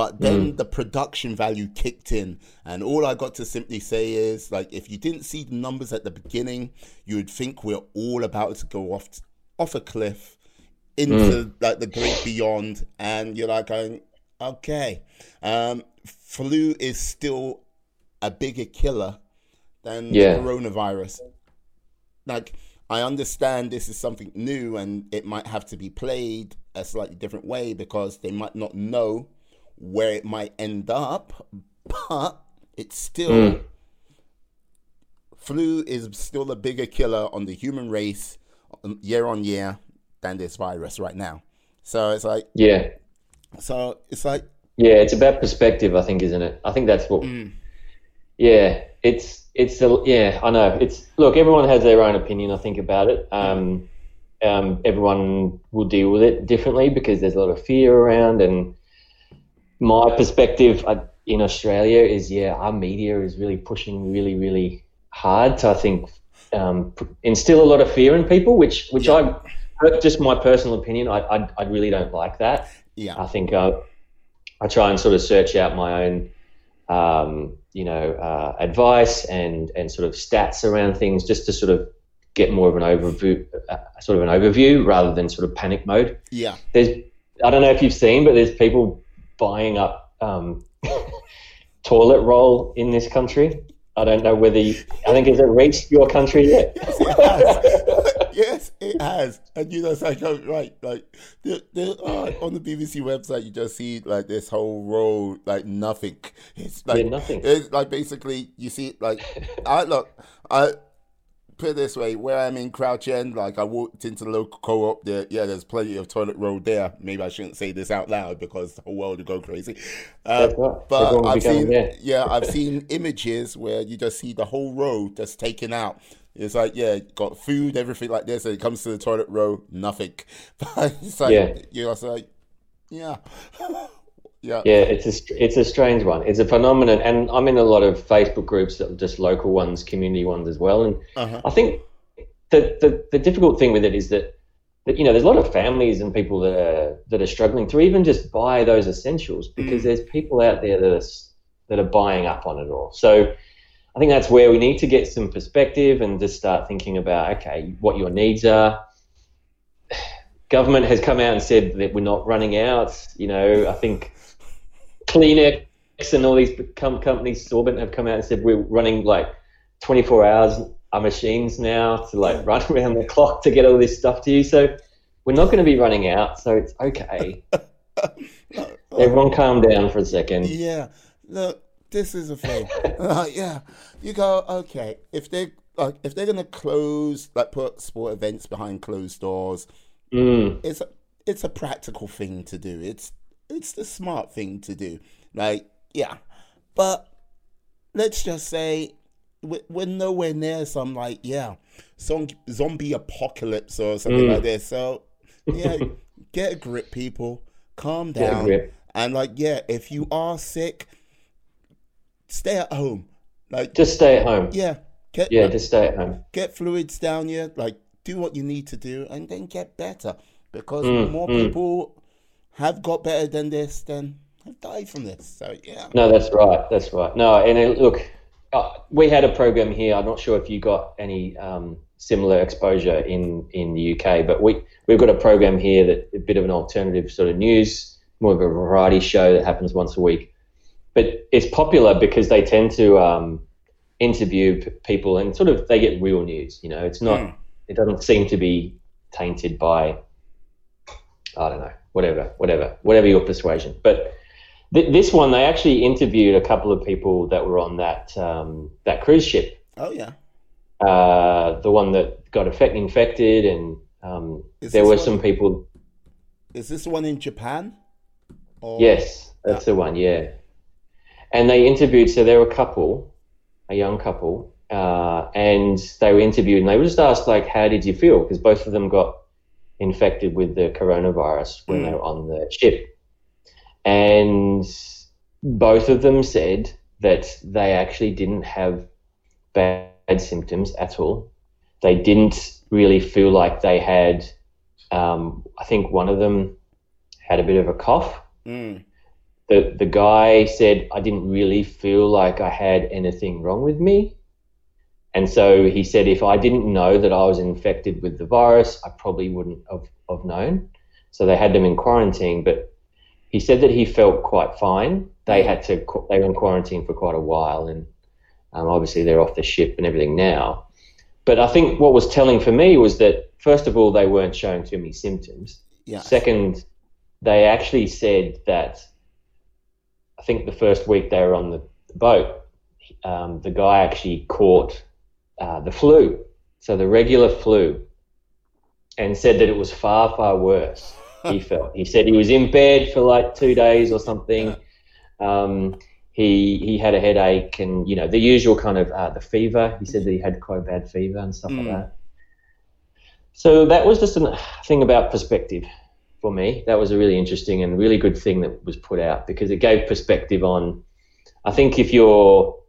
But then mm. the production value kicked in, and all I got to simply say is like, if you didn't see the numbers at the beginning, you would think we're all about to go off off a cliff into mm. like the great beyond, and you're like going, okay, um, flu is still a bigger killer than yeah. coronavirus. Like, I understand this is something new, and it might have to be played a slightly different way because they might not know where it might end up, but it's still mm. flu is still a bigger killer on the human race um, year on year than this virus right now. So it's like yeah. So it's like yeah, it's about perspective, I think, isn't it? I think that's what. Mm. Yeah, it's it's a, yeah. I know it's look. Everyone has their own opinion. I think about it. Um, um, everyone will deal with it differently because there's a lot of fear around and my perspective uh, in Australia is yeah, our media is really pushing really, really hard to I think um, instill a lot of fear in people, which which yeah. I just my personal opinion, I, I, I really don't like that. Yeah, I think uh, I try and sort of search out my own. Um, you know, uh, advice and and sort of stats around things, just to sort of get more of an overview, uh, sort of an overview, rather than sort of panic mode. Yeah, there's I don't know if you've seen, but there's people buying up um, (laughs) toilet roll in this country. I don't know whether you, I think has it reached your country yet? (laughs) Yes, it has. (laughs) yes, it has. And you know, it's like right, like uh, on the BBC website, you just see like this whole roll, like nothing. It's like yeah, nothing. It's like basically you see like I look I put it this way, where I'm in Crouch End, like I walked into the local co-op, there, yeah, there's plenty of toilet roll there. Maybe I shouldn't say this out loud because the whole world would go crazy. Uh, but I've seen, yeah, (laughs) I've seen images where you just see the whole row just taken out. It's like, yeah, got food, everything like this, and it comes to the toilet row, nothing. (laughs) But it's like, yeah. you know, it's like, yeah. (laughs) Yeah. Yeah, it's a it's a strange one. It's a phenomenon, and I'm in a lot of Facebook groups, just local ones, community ones as well. And uh-huh. I think the, the the difficult thing with it is that that you know there's a lot of families and people that are that are struggling to even just buy those essentials because mm. there's people out there that are that are buying up on it all. So I think that's where we need to get some perspective and just start thinking about okay, what your needs are. (sighs) Government has come out and said that we're not running out. You know, I think Kleenex and all these com- companies, Sorbent, have come out and said we're running like 24 hours our machines now to like (laughs) run around the clock to get all this stuff to you. So we're not going to be running out. So it's okay. (laughs) Everyone calm down for a second. Yeah. Look, this is a thing. (laughs) uh, yeah. You go, okay, if they like if they're gonna close like put sport events behind closed doors, mm. it's a, it's a practical thing to do. It's it's the smart thing to do. Like, yeah. But let's just say we're nowhere near some, like, yeah, some zombie apocalypse or something mm. like this. So, yeah, (laughs) get a grip, people. Calm down. And, like, yeah, if you are sick, stay at home. Like, just stay at home. Yeah. Get, yeah, just stay at home. Get fluids down you. Like, do what you need to do and then get better. Because mm, more mm. people have got better than this, then have died from this. So yeah. No, that's right. That's right. No, and it, look, uh, we had a program here. I'm not sure if you got any um, similar exposure in, in the UK, but we, we've got a program here that a bit of an alternative sort of news, more of a variety show that happens once a week. But it's popular because they tend to um, interview p- people and sort of they get real news. You know, it's not, mm. it doesn't seem to be tainted by, I don't know, whatever, whatever, whatever your persuasion. But th- this one, they actually interviewed a couple of people that were on that um, that cruise ship. Oh yeah. Uh, the one that got effect- infected, and um, there were some people. Is this the one in Japan? Or... Yes, that's the one. Yeah, and they interviewed. So there were a couple, a young couple, uh, and they were interviewed, and they were just asked like, "How did you feel?" Because both of them got infected with the coronavirus when mm. they were on the ship. And both of them said that they actually didn't have bad symptoms at all. They didn't really feel like they had, um, I think one of them had a bit of a cough. Mm. The, the guy said, I didn't really feel like I had anything wrong with me. And so he said, if I didn't know that I was infected with the virus, I probably wouldn't have, have known. So they had them in quarantine, but he said that he felt quite fine. They had to, they were in quarantine for quite a while, and um, obviously they're off the ship and everything now. But I think what was telling for me was that, first of all, they weren't showing too many symptoms. Yeah. Second, they actually said that I think the first week they were on the boat, um, the guy actually caught uh, the flu, so the regular flu, and said that it was far, far worse. he (laughs) felt. He said he was in bed for like two days or something. Um, he he had a headache and you know the usual kind of uh, the fever. He said that he had quite a bad fever and stuff mm. like that. So that was just a thing about perspective for me. That was a really interesting and really good thing that was put out because it gave perspective on. I think if you're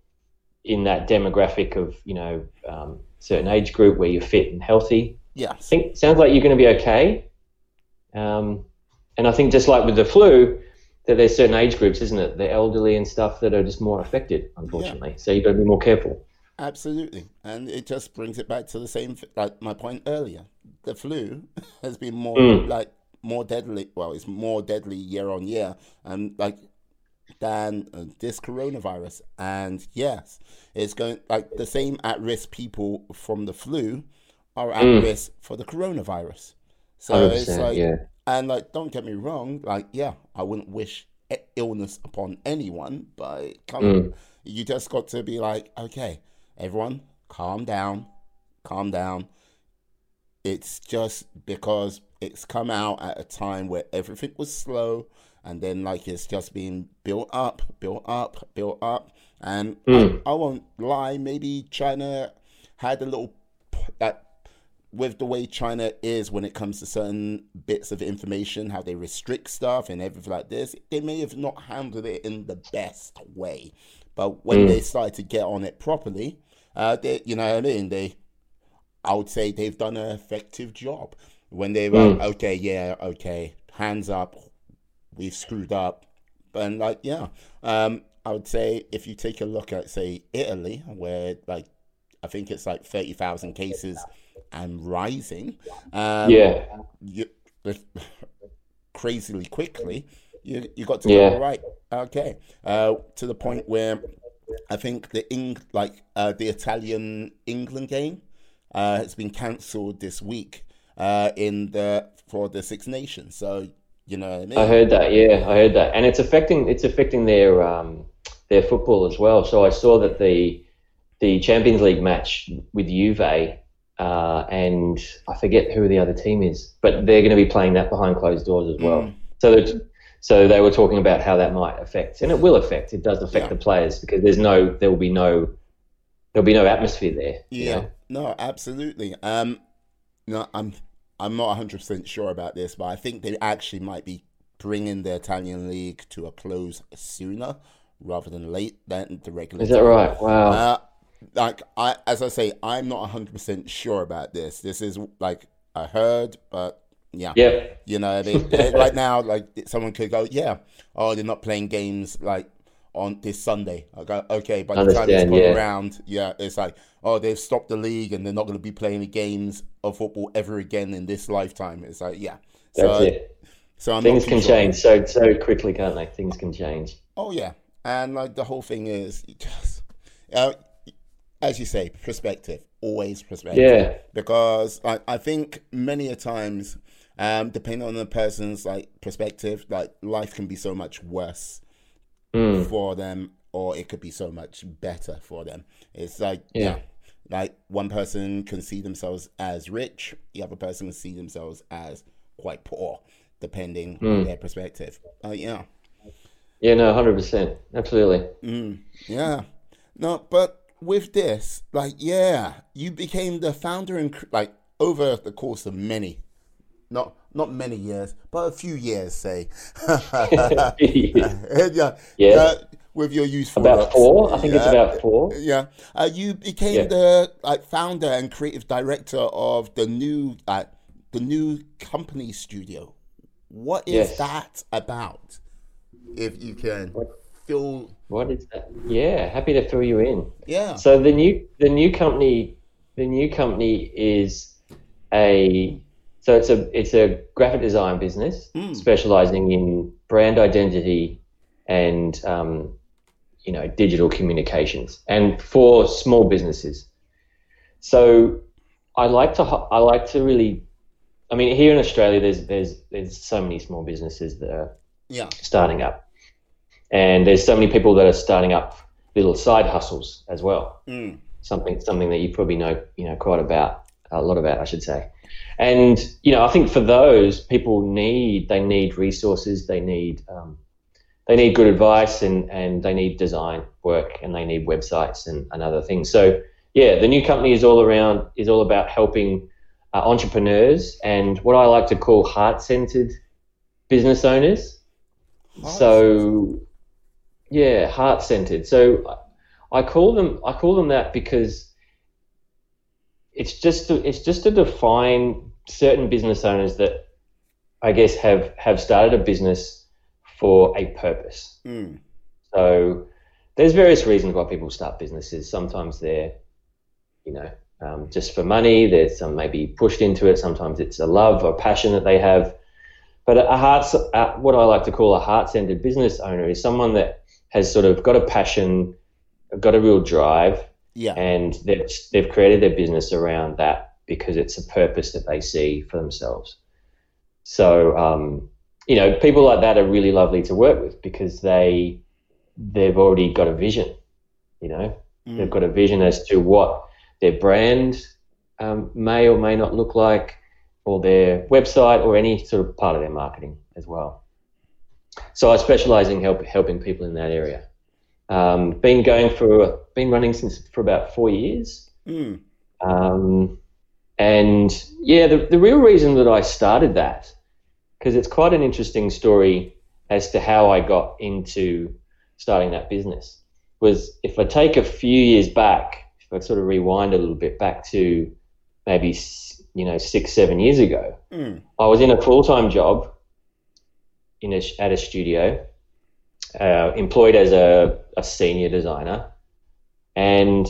in that demographic of you know um, certain age group where you're fit and healthy. Yeah, I think sounds like you're going to be okay. Um, and I think just like with the flu, that there's certain age groups, isn't it? The elderly and stuff that are just more affected, unfortunately. Yeah. So you've got to be more careful. Absolutely, and it just brings it back to the same, like my point earlier. The flu (laughs) has been more mm. like more deadly. Well, it's more deadly year on year, and like than uh, this coronavirus. And yes, it's going like the same at risk people from the flu are at mm. risk for the coronavirus. So it's like, yeah. and like, don't get me wrong, like, yeah, I wouldn't wish illness upon anyone, but come mm. on, you just got to be like, okay, everyone, calm down, calm down. It's just because it's come out at a time where everything was slow and then like it's just been built up, built up, built up. And mm. I, I, won't lie, maybe China had a little that with the way China is when it comes to certain bits of information, how they restrict stuff and everything like this, they may have not handled it in the best way. But when mm. they started to get on it properly, uh, they, you know what I mean? They, I would say they've done an effective job. When they were mm. okay, yeah, okay, hands up, we've screwed up. And like, yeah, um, I would say if you take a look at say Italy, where like I think it's like thirty thousand cases and rising. Um, yeah, you, (laughs) crazily quickly. You you got to yeah. go right. Okay, uh, to the point where I think the Eng like uh, the Italian England game uh, has been cancelled this week uh, in the for the Six Nations. So you know what I mean? I heard that. Yeah, I heard that, and it's affecting it's affecting their um, their football as well. So I saw that the the Champions League match with Juve, uh, and I forget who the other team is, but they're going to be playing that behind closed doors as well. Mm. So so they were talking about how that might affect, and it will affect. It does affect yeah. the players because there's no there will be no there'll be no atmosphere there. Yeah, you know? no, absolutely. Um, no, I'm I'm not 100% sure about this, but I think they actually might be bringing the Italian league to a close sooner rather than late than the regular. Is that right? Wow. Uh, like I, as I say, I'm not 100% sure about this. This is like I heard, but yeah, yeah, you know, I mean, right now, like someone could go, yeah, oh, they're not playing games like on this Sunday. I go, okay, by the time it's gone yeah. around, yeah, it's like, oh, they've stopped the league and they're not going to be playing the games of football ever again in this lifetime. It's like, yeah. So, That's it. So I'm things can sure. change so so quickly, can't they? Things can change. Oh yeah, and like the whole thing is, just, uh, as you say, perspective. Always perspective. Yeah. Because I, I think many a times, um, depending on the person's like perspective, like life can be so much worse mm. for them, or it could be so much better for them. It's like yeah. yeah. Like one person can see themselves as rich, the other person can see themselves as quite poor, depending mm. on their perspective. Uh, yeah. Yeah, no, hundred percent, absolutely. Mm, yeah, no, but with this, like, yeah, you became the founder and like over the course of many, not not many years, but a few years, say. (laughs) (laughs) yeah, yeah. Uh, with your youth about four, I think yeah. it's about four. Yeah, uh, you became yeah. the like founder and creative director of the new uh, the new company studio. What is yes. that about? If you can fill. What is that? Yeah, happy to fill you in. Yeah. So the new the new company the new company is a so it's a it's a graphic design business mm. specializing in brand identity and um, you know digital communications and for small businesses. So I like to I like to really I mean here in Australia there's there's there's so many small businesses that are yeah. starting up and there's so many people that are starting up little side hustles as well. Mm. Something something that you probably know you know quite about a lot about, I should say. And you know, I think for those people need they need resources, they need um, they need good advice, and and they need design work, and they need websites and, and other things. So yeah, the new company is all around is all about helping uh, entrepreneurs and what I like to call heart centered business owners. So yeah, heart centered. So I call them I call them that because it's just to, it's just to define certain business owners that I guess have have started a business for a purpose. Mm. So there's various reasons why people start businesses. Sometimes they're you know um, just for money. There's some maybe pushed into it. Sometimes it's a love or passion that they have. But a heart, what I like to call a heart-centered business owner is someone that has sort of got a passion, got a real drive, yeah, and they've they've created their business around that because it's a purpose that they see for themselves. So, um, you know, people like that are really lovely to work with because they they've already got a vision. You know, mm. they've got a vision as to what their brand um, may or may not look like, or their website, or any sort of part of their marketing as well. So I specialize in help, helping people in that area. Um, been going for, been running since for about four years. Mm. Um, and yeah, the, the real reason that I started that, because it's quite an interesting story as to how I got into starting that business, was if I take a few years back, if I sort of rewind a little bit back to maybe, you know, six, seven years ago, mm. I was in a full time job in a, at a studio, uh, employed as a, a senior designer, and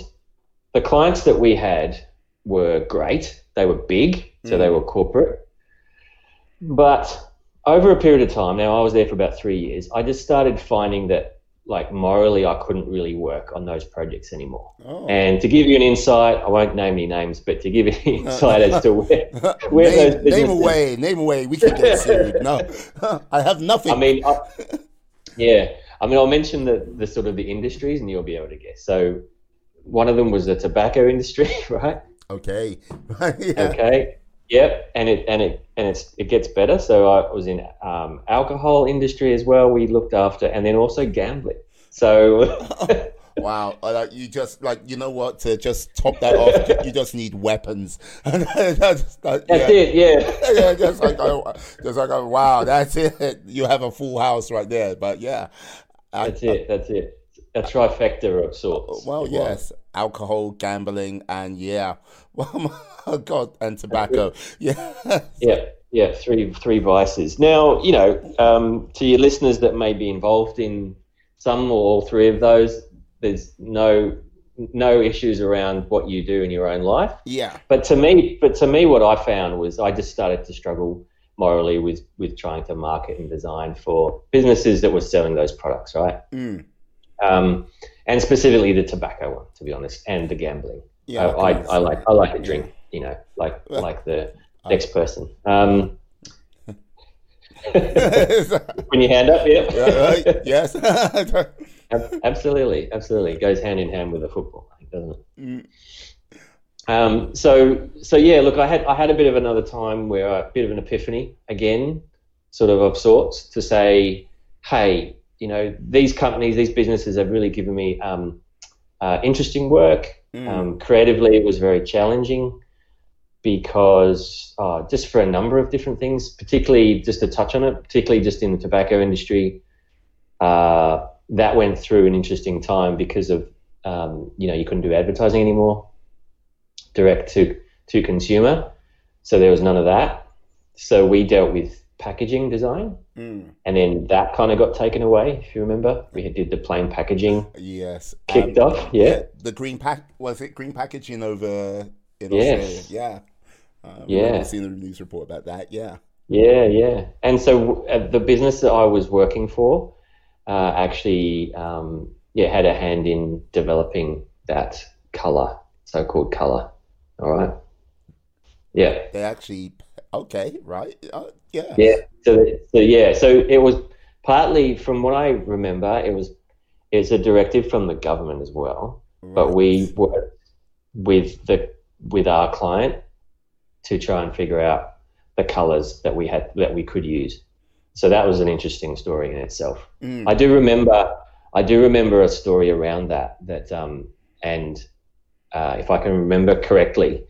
the clients that we had were great. They were big, so mm. they were corporate. But over a period of time, now I was there for about three years, I just started finding that like morally I couldn't really work on those projects anymore. Oh. And to give you an insight, I won't name any names, but to give you an insight as to (laughs) where, (laughs) where name, those name away, name away, we can get sued. No, (laughs) I have nothing. I mean, I, yeah, I mean, I'll mention the the sort of the industries, and you'll be able to guess. So, one of them was the tobacco industry, (laughs) right? Okay. (laughs) yeah. Okay. Yep, and it and it and it's it gets better. So I was in um, alcohol industry as well. We looked after, and then also gambling. So. (laughs) wow, like you just like you know what to just top that off. you just need weapons. (laughs) that's, that, that's yeah. it. Yeah. (laughs) yeah, just like oh, just like oh, wow, that's it. You have a full house right there. But yeah, that's I, it. that's it. A trifecta of sorts. Well, yes, alcohol, gambling, and yeah, well, (laughs) oh God, and tobacco. Yeah. Yeah. Yeah. Three three vices. Now, you know, um, to your listeners that may be involved in some or all three of those. There's no no issues around what you do in your own life. Yeah. But to me, but to me, what I found was I just started to struggle morally with with trying to market and design for businesses that were selling those products, right? Mm. Um, and specifically the tobacco one, to be honest, and the gambling. Yeah. I, I, I like I like a drink, you know, like Well, like the (laughs) next person. Um, (laughs) (laughs) when you hand up, yeah. Yeah, right? yes. Ab- absolutely, absolutely. It goes hand in hand with the football, think, doesn't it? Mm. Um, so, so yeah. Look, I had I had a bit of another time where I, a bit of an epiphany again, sort of of sorts, to say, hey, you know, these companies, these businesses have really given me um, uh, interesting work. Mm. Um, creatively, it was very challenging because uh, just for a number of different things, particularly just to touch on it, particularly just in the tobacco industry, uh, that went through an interesting time because of um, you know you couldn't do advertising anymore, direct to to consumer, so there was none of that. So we dealt with packaging design, Mm. and then that kind of got taken away. If you remember, we did the plain packaging Yes. kicked Um, off. Yeah. The green pack was it green packaging over in Yes. Australia? Yeah. Uh, Yeah. I've seen the news report about that. Yeah. Yeah, yeah. And so uh, the business that I was working for uh, actually, um, yeah, had a hand in developing that color, so-called color. All right. Yeah, They actually okay, right? Uh, yeah. yeah. So, so yeah, so it was partly, from what I remember, it was it's a directive from the government as well. But we worked with the with our client to try and figure out the colors that we had that we could use. So that was an interesting story in itself. Mm. I do remember I do remember a story around that that um, and uh, if I can remember correctly,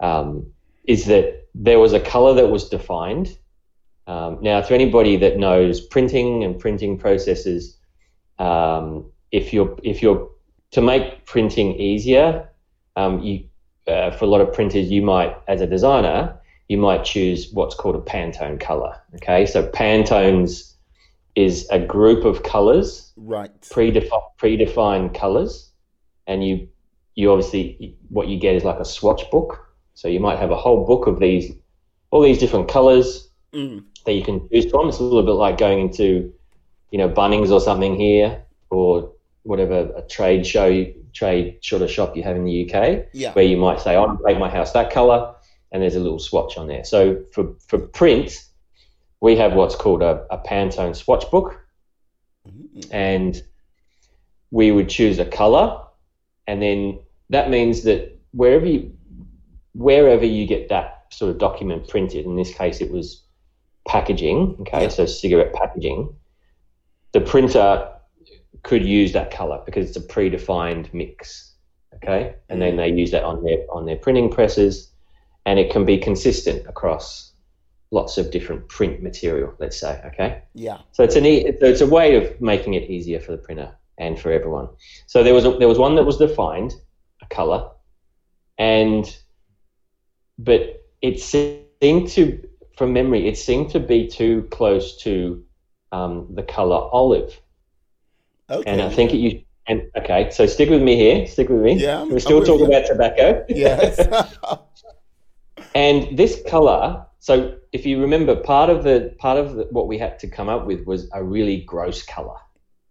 um, is that there was a color that was defined. Um, now, to anybody that knows printing and printing processes, um, if you're if you're to make printing easier, um, you uh, for a lot of printers, you might, as a designer, you might choose what's called a Pantone color. Okay, so Pantones is a group of colors, Right. predefi- predefined colors, and you you obviously what you get is like a swatch book. So you might have a whole book of these all these different colors Mm. that you can choose from. It's a little bit like going into, you know, Bunnings or something here, or whatever a trade show, trade sort of shop you have in the UK, Yeah. where you might say, "I want to make my house that color," and there's a little swatch on there. So for for print, we have what's called a, a Pantone swatch book, Mm. and we would choose a color, and then that means that wherever you wherever you get that sort of document printed, in this case it was packaging, okay, Yeah. so cigarette packaging, the printer could use that color because it's a predefined mix, okay, and then they use that on their on their printing presses, and it can be consistent across lots of different print material. Let's say, okay. Yeah. So it's an e- it's a way of making it easier for the printer and for everyone. So there was a, there was one that was defined, a color, and but it seemed to, from memory, it seemed to be too close to um, the color olive, Okay. and I think it you. And okay, so stick with me here. Stick with me. Yeah, we're still talking about tobacco. yes. (laughs) (laughs) And this color, so if you remember, part of the part of the, what we had to come up with was a really gross color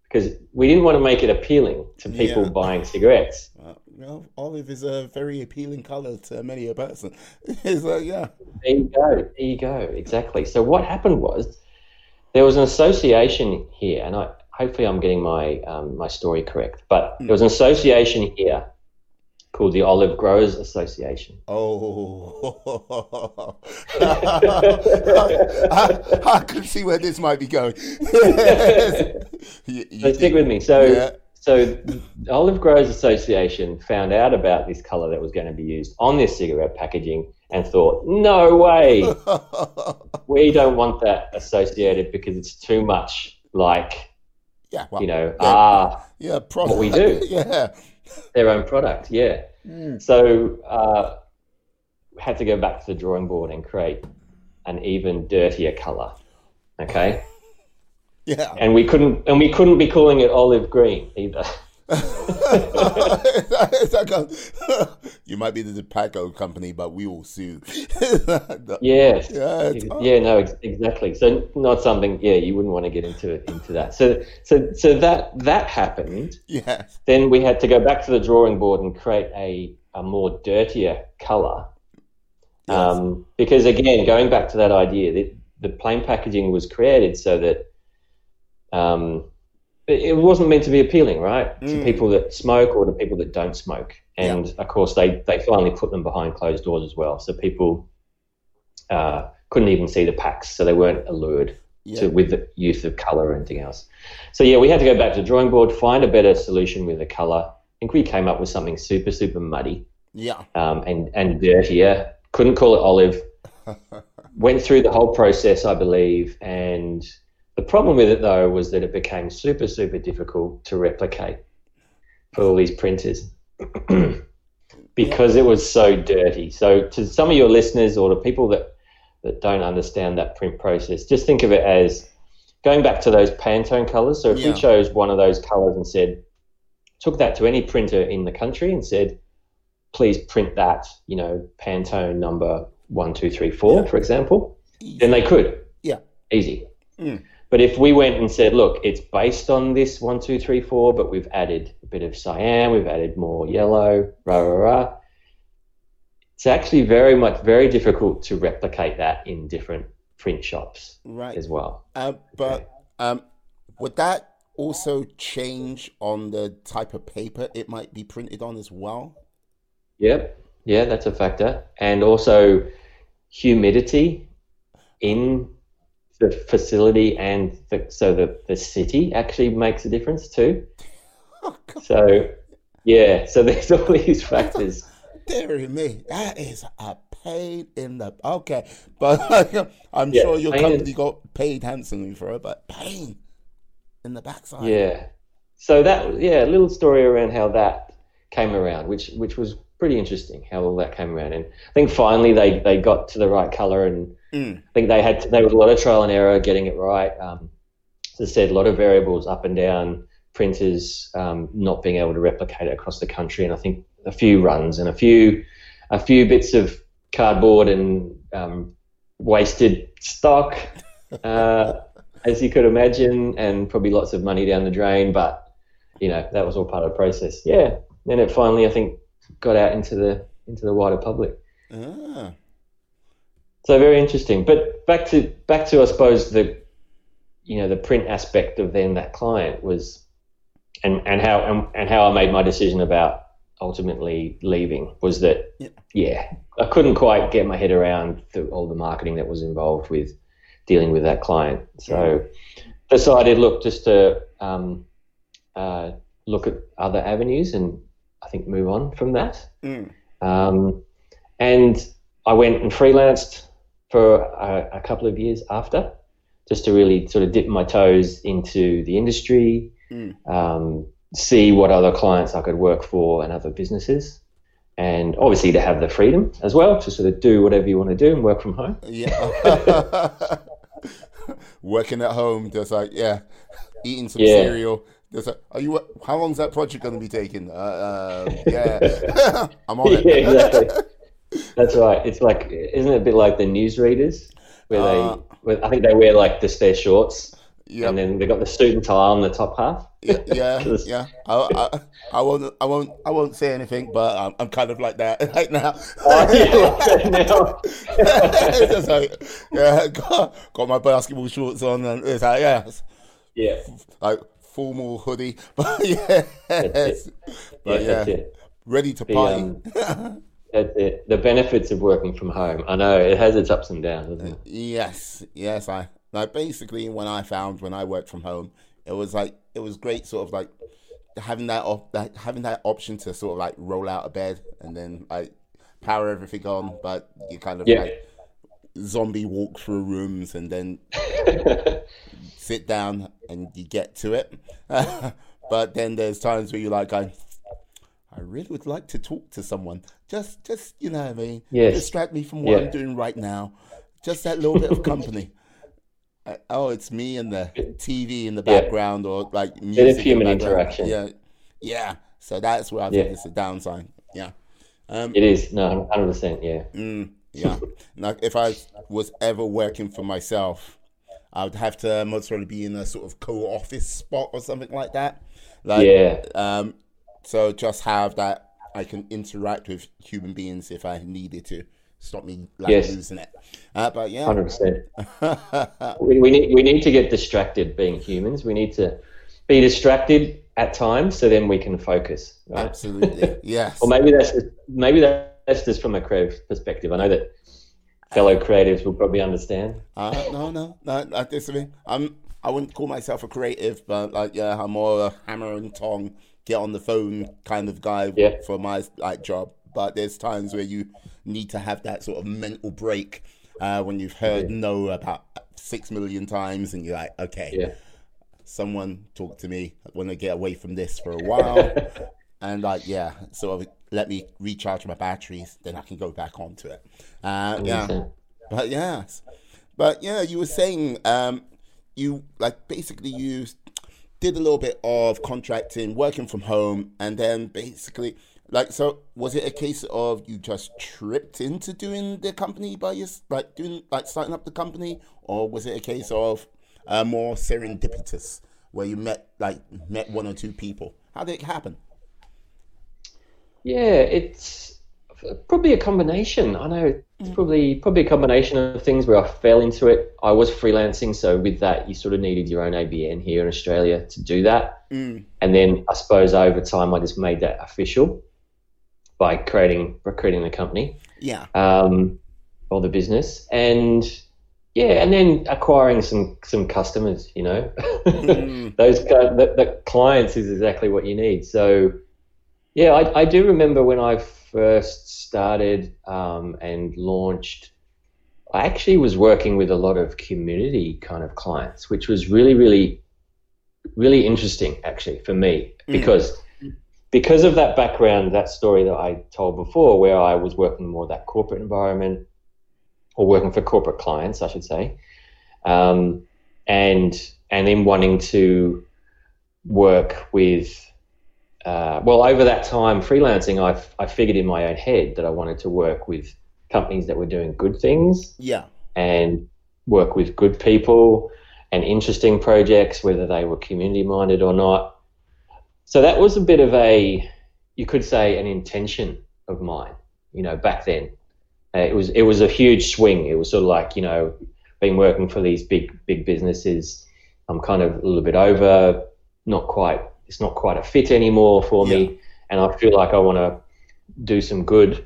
because we didn't want to make it appealing to people Yeah. buying cigarettes. Well, olive is a very appealing color to many a person. (laughs) Like, yeah. There you go. There you go. Exactly. So what happened was there was an association here, and I hopefully I'm getting my um, my story correct, but there was an association here called the Olive Growers Association. Oh, (laughs) I, I can see where this might be going. You- So stick with me. So, Yeah. so the Olive Growers Association found out about this color that was going to be used on this cigarette packaging and thought, no way, (laughs) we don't want that associated because it's too much like, yeah, well, you know, yeah. ah, yeah, product. what we do. (laughs) Yeah. Their own product. Yeah. Mm. So, uh, had to go back to the drawing board and create an even dirtier color. Okay. (laughs) Yeah. And we couldn't and we couldn't be calling it olive green either. (laughs) It's like a- you might be the tobacco company, but we will sue. (laughs) Yes. Yeah. Yeah, no, ex- exactly. So not something yeah, you wouldn't want to get into into that. So so so that that happened. yes. Then we had to go back to the drawing board and create a, a more dirtier color. Yes. Um, because again, going back to that idea, the, the plain packaging was created so that um, it, wasn't meant to be appealing, right, to Mm. people that smoke or to people that don't smoke. And of course, they, they finally put them behind closed doors as well, so people uh, couldn't even see the packs, so they weren't allured Yeah. to with the use of color or anything else. So yeah, we had to go back to the drawing board, find a better solution with the color. I think we came up with something super super muddy Yeah. um, and and dirtier. Couldn't call it olive. (laughs) Went through the whole process, I believe, and the problem with it though was that it became super super difficult to replicate for all these printers (clears throat) because it was so dirty. So to some of your listeners or to people that that don't understand that print process, just think of it as going back to those Pantone colors. So if Yeah. we chose one of those colors and said, took that to any printer in the country and said, please print that, you know, Pantone number one, two, three, four, Yeah. for example, then they could. Yeah. Easy. Mm. But if we went and said, look, it's based on this one, two, three, four, but we've added a bit of cyan, we've added more yellow, rah, rah, rah. It's actually very much, very difficult to replicate that in different print shops Right. as well. Um, but um, would that also change on the type of paper it might be printed on as well? Yep. Yeah, that's a factor. And also humidity in the facility and the, so the, the city actually makes a difference too. Oh, So, yeah, so (laughs) there's all these factors. dear me, that is a pain in the okay. But (laughs) I'm Yeah, sure your company got paid handsomely for it, but pain in the backside. Yeah. So that yeah, a little story around how that came around, which which was pretty interesting how all that came around. And I think finally they, they got to the right color, and Mm. I think they had to, there was a lot of trial and error getting it right. Um, as I said, a lot of variables up and down, printers um, not being able to replicate it across the country, and I think a few runs and a few a few bits of cardboard and um, wasted stock. (laughs) Uh, as you could imagine, and probably lots of money down the drain. But you know that was all part of the process. Yeah. Then it finally, I think, got out into the into the wider public. Ah, So very interesting. But back to back to I suppose the you know the print aspect of then that client was and and how and, and how I made my decision about ultimately leaving was that Yeah. yeah I couldn't quite get my head around the, all the marketing that was involved with dealing with that client. So decided look just to um, uh, look at other avenues and I think move on from that. mm. Um, and I went and freelanced for a, a couple of years after, just to really sort of dip my toes into the industry, Mm. um, see what other clients I could work for and other businesses, and obviously to have the freedom as well to sort of do whatever you want to do and work from home. Yeah. (laughs) Working at home, just like yeah, eating some Yeah. cereal. Just like, are you? How long's that project going to be taking? Uh, um, yeah, (laughs) I'm on it. (laughs) yeah, exactly. That's right. It's like, isn't it a bit like the newsreaders, where they, Uh, where I think they wear like just their shorts, Yep. and then they got the suit and tie on the top half. Yeah, yeah, (laughs) yeah. I, I, I won't, I won't, I won't say anything, but I'm, I'm kind of like that (laughs) right now. Oh, yeah, (laughs) now. it's like, yeah, got, got my basketball shorts on, and it's like, yeah, Yeah, like formal hoodie, but yeah, but yeah, ready to The, party. um, It. The benefits of working from home. I know it has its ups and downs, doesn't it? Yes, yes. I like basically when I found when I worked from home, it was like it was great, sort of like having that op- that having that option to sort of like roll out of bed and then like power everything on, but you kind of Yeah. like zombie walk through rooms and then (laughs) sit down and you get to it. (laughs) but then there's times where you're like going, I really would like to talk to someone. Just just you know what I mean? Yes. Distract me from what Yeah. I'm doing right now. Just that little bit of company. (laughs) Uh, oh, it's me and the TV in the Yeah. background, or like music. Bit of in human background. interaction. Yeah, yeah. So that's where I think Yeah. it's a downside. Yeah. Um, It is no, hundred percent. Yeah, Mm, yeah. (laughs) like if I was ever working for myself, I would have to most probably be in a sort of co-office spot or something like that. Like, yeah, um, so just have that I can interact with human beings if I needed to. Stop me like Yes. losing it. Uh, but yeah. hundred percent. (laughs) We, we need we need to get distracted. Being humans, we need to be distracted at times, so then we can focus. Right? Absolutely. (laughs) Yes. Or maybe that's just, maybe that's just from a creative perspective. I know that fellow creatives will probably understand. Uh, no, no, no, I disagree. I'm. I wouldn't call myself a creative, but like, yeah, I'm more a hammer and tong, get on the phone kind of guy Yeah. for my like job. But there's times where you need to have that sort of mental break uh, when you've heard no about six million times, and you're like, okay, Yeah, someone talk to me. I want to get away from this for a while, (laughs) and like, yeah, sort of let me recharge my batteries, then I can go back onto it. Uh, yeah. But yes, but yeah, you were saying um, you like basically you did a little bit of contracting, working from home, and then basically like so was it a case of you just tripped into doing the company by your like doing like starting up the company, or was it a case of uh, more serendipitous where you met like met one or two people? How did it happen? Yeah, it's probably a combination. I know it's probably probably a combination of things where I fell into it. I was freelancing, so with that, you sort of needed your own ABN here in Australia to do that. Mm. And then I suppose over time, I just made that official by creating recruiting the company Yeah. um, or the business, and yeah, and then acquiring some some customers. You know, Mm. (laughs) those the, the clients is exactly what you need. So yeah, I, I do remember when I first started um, and launched. I actually was working with a lot of community kind of clients, which was really, really, really interesting actually for me because because of that background, that story that I told before, where I was working more that corporate environment or working for corporate clients, I should say, um, and and then wanting to work with. Uh, well, over that time freelancing, I I figured in my own head that I wanted to work with companies that were doing good things Yeah. and work with good people and interesting projects, whether they were community minded or not. So that was a bit of a, you could say, an intention of mine. You know, back then, uh, it was it was a huge swing. It was sort of like you know, been working for these big big businesses. I'm kind of a little bit over, not quite. It's not quite a fit anymore for Yeah. me, and I feel like I want to do some good.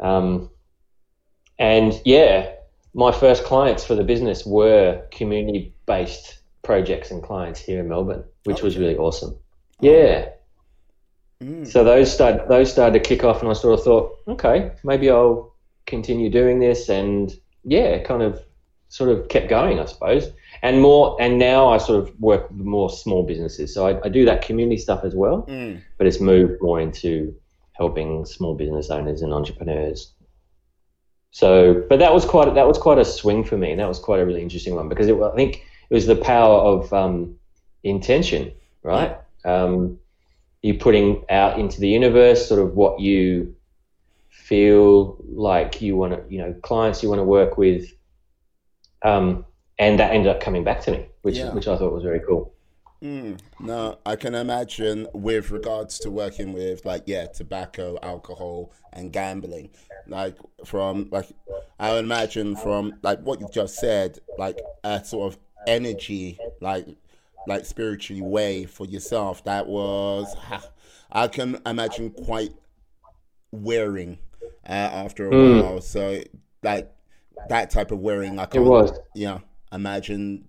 Um, and yeah, my first clients for the business were community based projects and clients here in Melbourne, which was really awesome. Yeah. Mm. So those started those started to kick off, and I sort of thought, okay, maybe I'll continue doing this, and yeah, kind of sort of kept going, I suppose. And more, and now I sort of work with more small businesses. So I, I do that community stuff as well, Mm. but it's moved more into helping small business owners and entrepreneurs. So, but that was quite that was quite a swing for me, and that was quite a really interesting one because it, I think it was the power of um, intention, right? Um, you putting out into the universe sort of what you feel like you want to, you know, clients you want to work with, um, and that ended up coming back to me, which Yeah. which I thought was very cool. Mm, no, I can imagine with regards to working with like yeah, tobacco, alcohol, and gambling. Like from like I would imagine from like what you've just said, like a sort of energy, like like spiritually way for yourself. That was I can imagine quite wearing uh, after a Mm. while. So like that type of wearing, I It can't was. yeah, imagine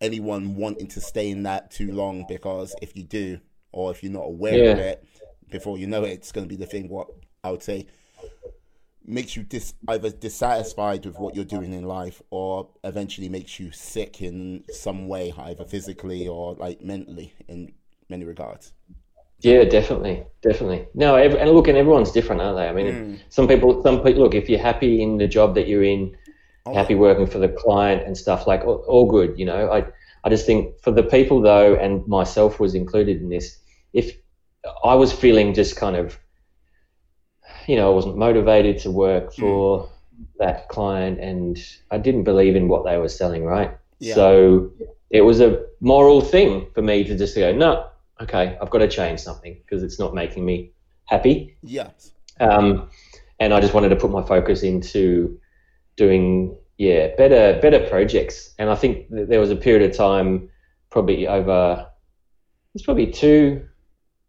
anyone wanting to stay in that too long because if you do, or if you're not aware of it, before you know it, it's going to be the thing. What I would say makes you dis- either dissatisfied with what you're doing in life, or eventually makes you sick in some way, either physically or like mentally, in many regards. Yeah, definitely, definitely. No, ev and look, and everyone's different, aren't they? I mean, Mm. some people, some people, look, if you're happy in the job that you're in, happy working for the client and stuff like all, all good. You know, I I just think for the people though, and myself was included in this. If I was feeling just kind of, you know, I wasn't motivated to work for mm. that client, and I didn't believe in what they were selling. Right. Yeah. So it was a moral thing for me to just go, no, okay, I've got to change something because it's not making me happy. Yes. Um, and I just wanted to put my focus into doing yeah better better projects. And I think there was a period of time, probably over, it's probably two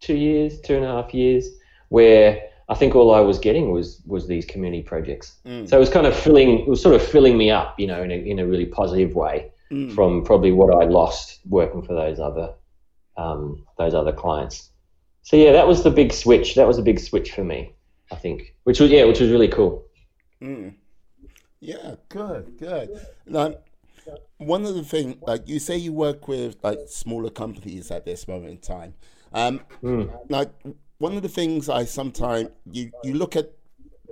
two years, two and a half years, where I think all I was getting was was these community projects. Mm. So it was kind of filling, it was sort of filling me up, you know, in a in a really positive way mm. from probably what I lost working for those other um, those other clients. So yeah, that was the big switch. That was a big switch for me, I think, which was yeah, which was really cool. Mm. Yeah, good, good. Now, one of the things, like you say, you work with like smaller companies at this moment in time. Um, mm. Like one of the things I sometimes you you look at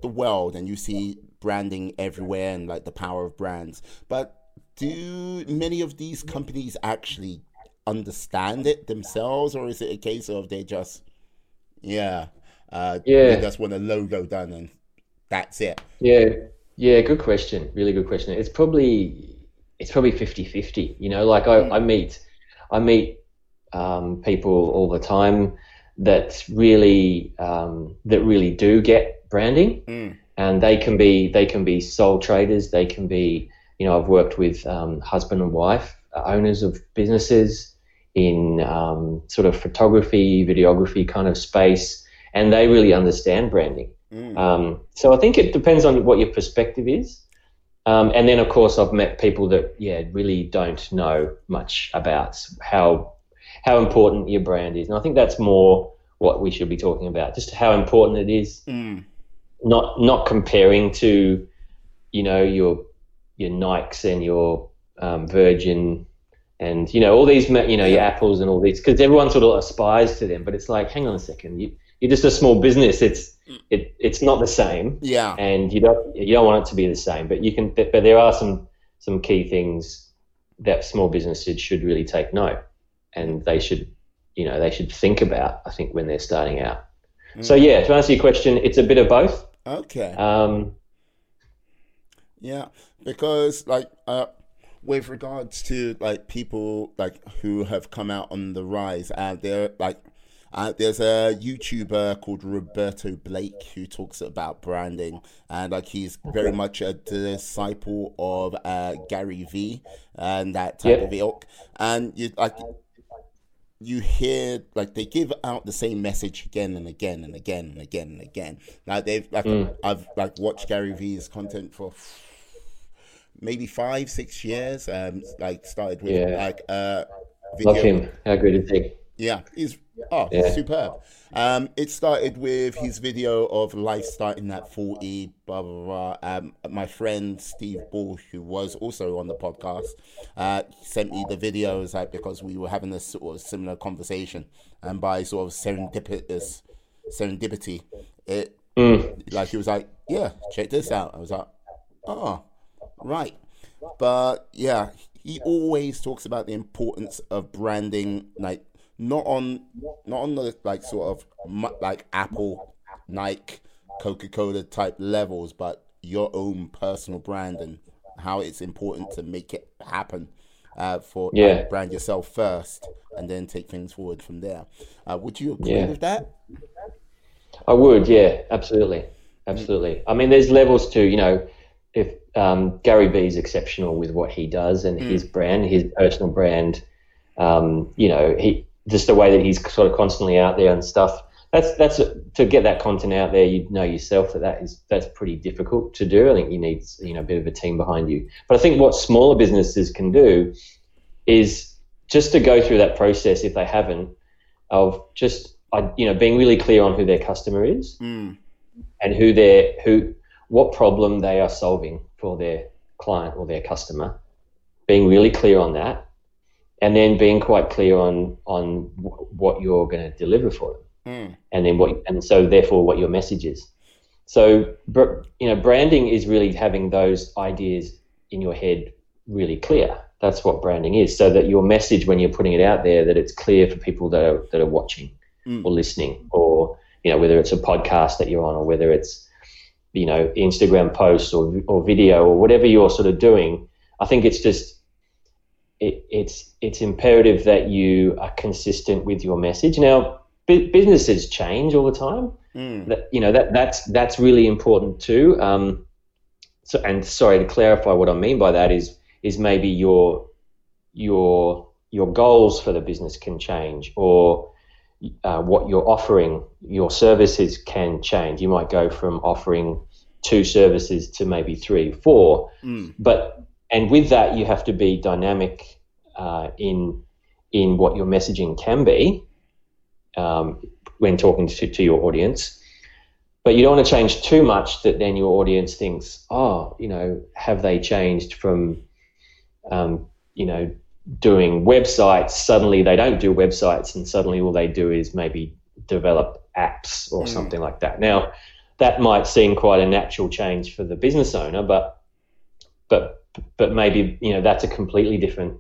the world and you see branding everywhere and like the power of brands, but do many of these companies actually understand it themselves, or is it a case of they just, yeah, uh, yeah, they just want a logo done and that's it? Yeah, yeah, good question. Really good question. It's probably it's probably 50-50. You know, like I, mm. I meet I meet um, people all the time that really um, that really do get branding, mm. and they can be they can be sole traders. They can be you know I've worked with um, husband and wife owners of businesses in um, sort of photography, videography kind of space, and they really understand branding. Mm. Um, so I think it depends on what your perspective is. Um, and then, of course, I've met people that, yeah, really don't know much about how how important your brand is, and I think that's more what we should be talking about, just how important it is. Mm. Not not comparing to, you know, your your Nikes and your um, Virgin and you know all these you know your apples and all these because everyone sort of aspires to them but it's like hang on a second you, you're just a small business it's it, it's not the same. Yeah. And you don't you don't want it to be the same but you can but there are some some key things that small businesses should really take note and they should you know they should think about i think when they're starting out. Mm. so yeah to answer your question it's a bit of both. Okay. Um yeah because like uh with regards to like people like who have come out on the rise, and they're like uh, there's a YouTuber called Roberto Blake who talks about branding, and like he's very much a disciple of uh, Gary Vee and that type yep. of ilk. And you like you hear like they give out the same message again and again and again and again and again. Like they've like mm. I've like watched Gary Vee's content for maybe five, six years. Um, like started with yeah. like uh, video. Love him. How good is he? Yeah, he's oh yeah. superb. Um, it started with his video of life starting at forty. Blah blah blah. Um, my friend Steve Ball, who was also on the podcast, uh, sent me the videos like because we were having a sort of similar conversation, and by sort of serendipitous serendipity, it mm. like he was like, yeah, check this out. I was like, oh Right. But yeah, he always talks about the importance of branding, like not on not on the like sort of like Apple, Nike, Coca Cola type levels, but your own personal brand and how it's important to make it happen. Uh, for yeah. Like, brand yourself first and then take things forward from there. Uh, would you agree yeah. with that? I would, yeah, absolutely, absolutely. I mean, there's levels to you know if um, Gary Vee is exceptional with what he does and mm. his brand, his personal brand. Um, you know, he just the way that he's sort of constantly out there and stuff. That's that's to get that content out there. You know yourself that that is that's pretty difficult to do. I think you need you know a bit of a team behind you. But I think what smaller businesses can do is just to go through that process if they haven't of just you know being really clear on who their customer is mm. and who their who what problem they are solving for their client or their customer, being really clear on that, and then being quite clear on on what you're going to deliver for them, mm. and then what and so therefore what your message is. So you know, branding is really having those ideas in your head really clear. That's what branding is, so that your message when you're putting it out there, that it's clear for people that are that are watching Mm. or listening, or you know whether it's a podcast that you're on, or whether it's you know Instagram posts or or video or whatever you're sort of doing. I think it's just it, it's it's imperative that you are consistent with your message. Now, bu- businesses change all the time. Mm. That you know that that's that's really important too. Um, so, and sorry to clarify what I mean by that is is maybe your your your goals for the business can change or uh, what you're offering, your services can change. You might go from offering two services to maybe three, four, Mm. but and with that you have to be dynamic uh, in in what your messaging can be um, when talking to, to your audience. But you don't want to change too much that then your audience thinks, oh, you know, have they changed from, um, you know, doing websites? Suddenly they don't do websites, and suddenly all they do is maybe develop apps or Mm. something like that. Now, that might seem quite a natural change for the business owner, but but but maybe you know that's a completely different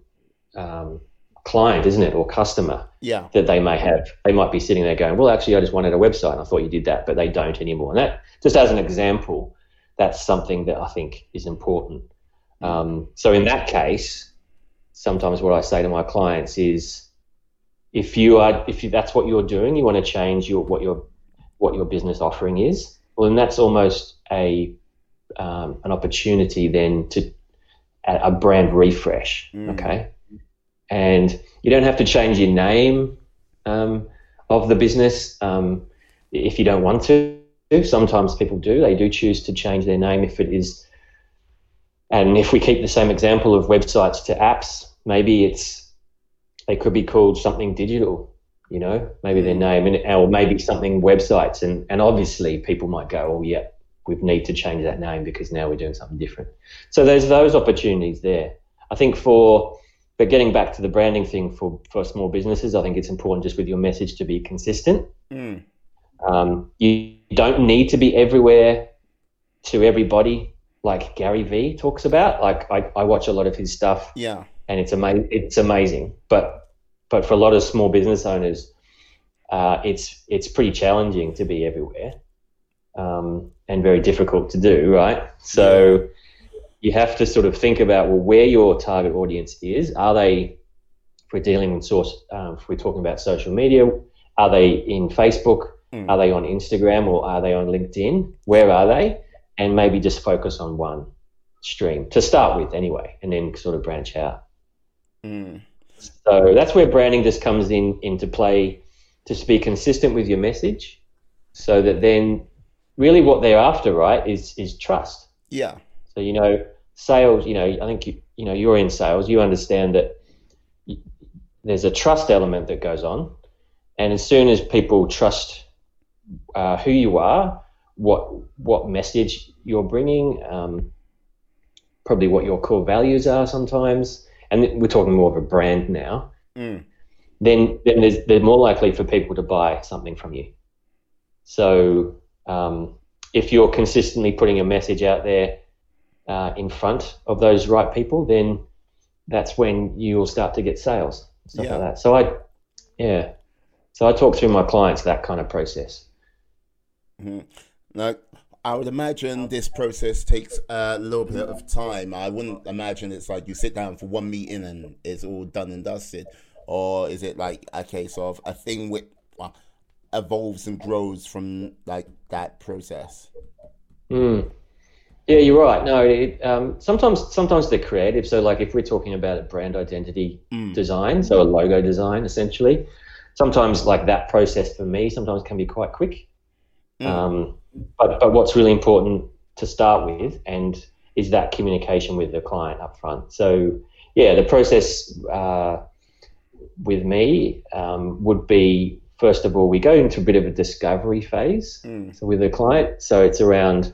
um, client, isn't it, or customer Yeah. that they may have. They might be sitting there going, "Well, actually, I just wanted a website, and I thought you did that," but they don't anymore. And that, just as an example, that's something that I think is important. Um, so in that case, sometimes what I say to my clients is, if you are, if you, that's what you're doing, you want to change your what your what your business offering is. Well, then that's almost a um, an opportunity then to a, a brand refresh. Mm. Okay, and you don't have to change your name um, of the business um, if you don't want to. Sometimes people do. They do choose to change their name if it is. And if we keep the same example of websites to apps, maybe it's they could be called something digital. You know, maybe their name, and or maybe something websites, and and obviously people might go, oh yeah, we need to change that name because now we're doing something different. So there's those opportunities there. I think for but getting back to the branding thing for, for small businesses, I think it's important just with your message to be consistent. Mm. Um, you don't need to be everywhere to everybody, like Gary Vee talks about. Like I, I watch a lot of his stuff, Yeah. and it's amazing. It's amazing, but but for a lot of small business owners, uh, it's it's pretty challenging to be everywhere, um, and very difficult to do. Right, so you have to sort of think about well where your target audience is. Are they, if we're dealing with source, um, if we're talking about social media, are they in Facebook? Mm. Are they on Instagram or are they on LinkedIn? Where are they? And maybe just focus on one stream to start with, anyway, and then sort of branch out. Mm. So that's where branding just comes in into play to be consistent with your message, so that then really what they're after, right, is is trust. Yeah. So you know, sales. You know, I think you, you know you're in sales. You understand that there's a trust element that goes on, and as soon as people trust uh, who you are, what what message you're bringing, um, probably what your core values are sometimes, and we're talking more of a brand now. Mm. Then then there's, they're more likely for people to buy something from you. So um, if you're consistently putting a message out there uh, in front of those right people, then that's when you'll start to get sales stuff Yeah. like that. So I, yeah, so I talk through my clients that kind of process. Now, I would imagine this process takes a little bit of time. I wouldn't imagine it's like you sit down for one meeting and it's all done and dusted, or is it like a case of a thing which uh, evolves and grows from like that process? Mm. Yeah, you're right. No, it, um, sometimes sometimes they're creative. So, like if we're talking about a brand identity Mm. design, so a logo design, essentially, sometimes like that process for me sometimes can be quite quick. Mm. Um, but but what's really important to start with and is that communication with the client up front. So yeah, the process uh, with me um, would be first of all we go into a bit of a discovery phase. Mm. So with the client, so it's around.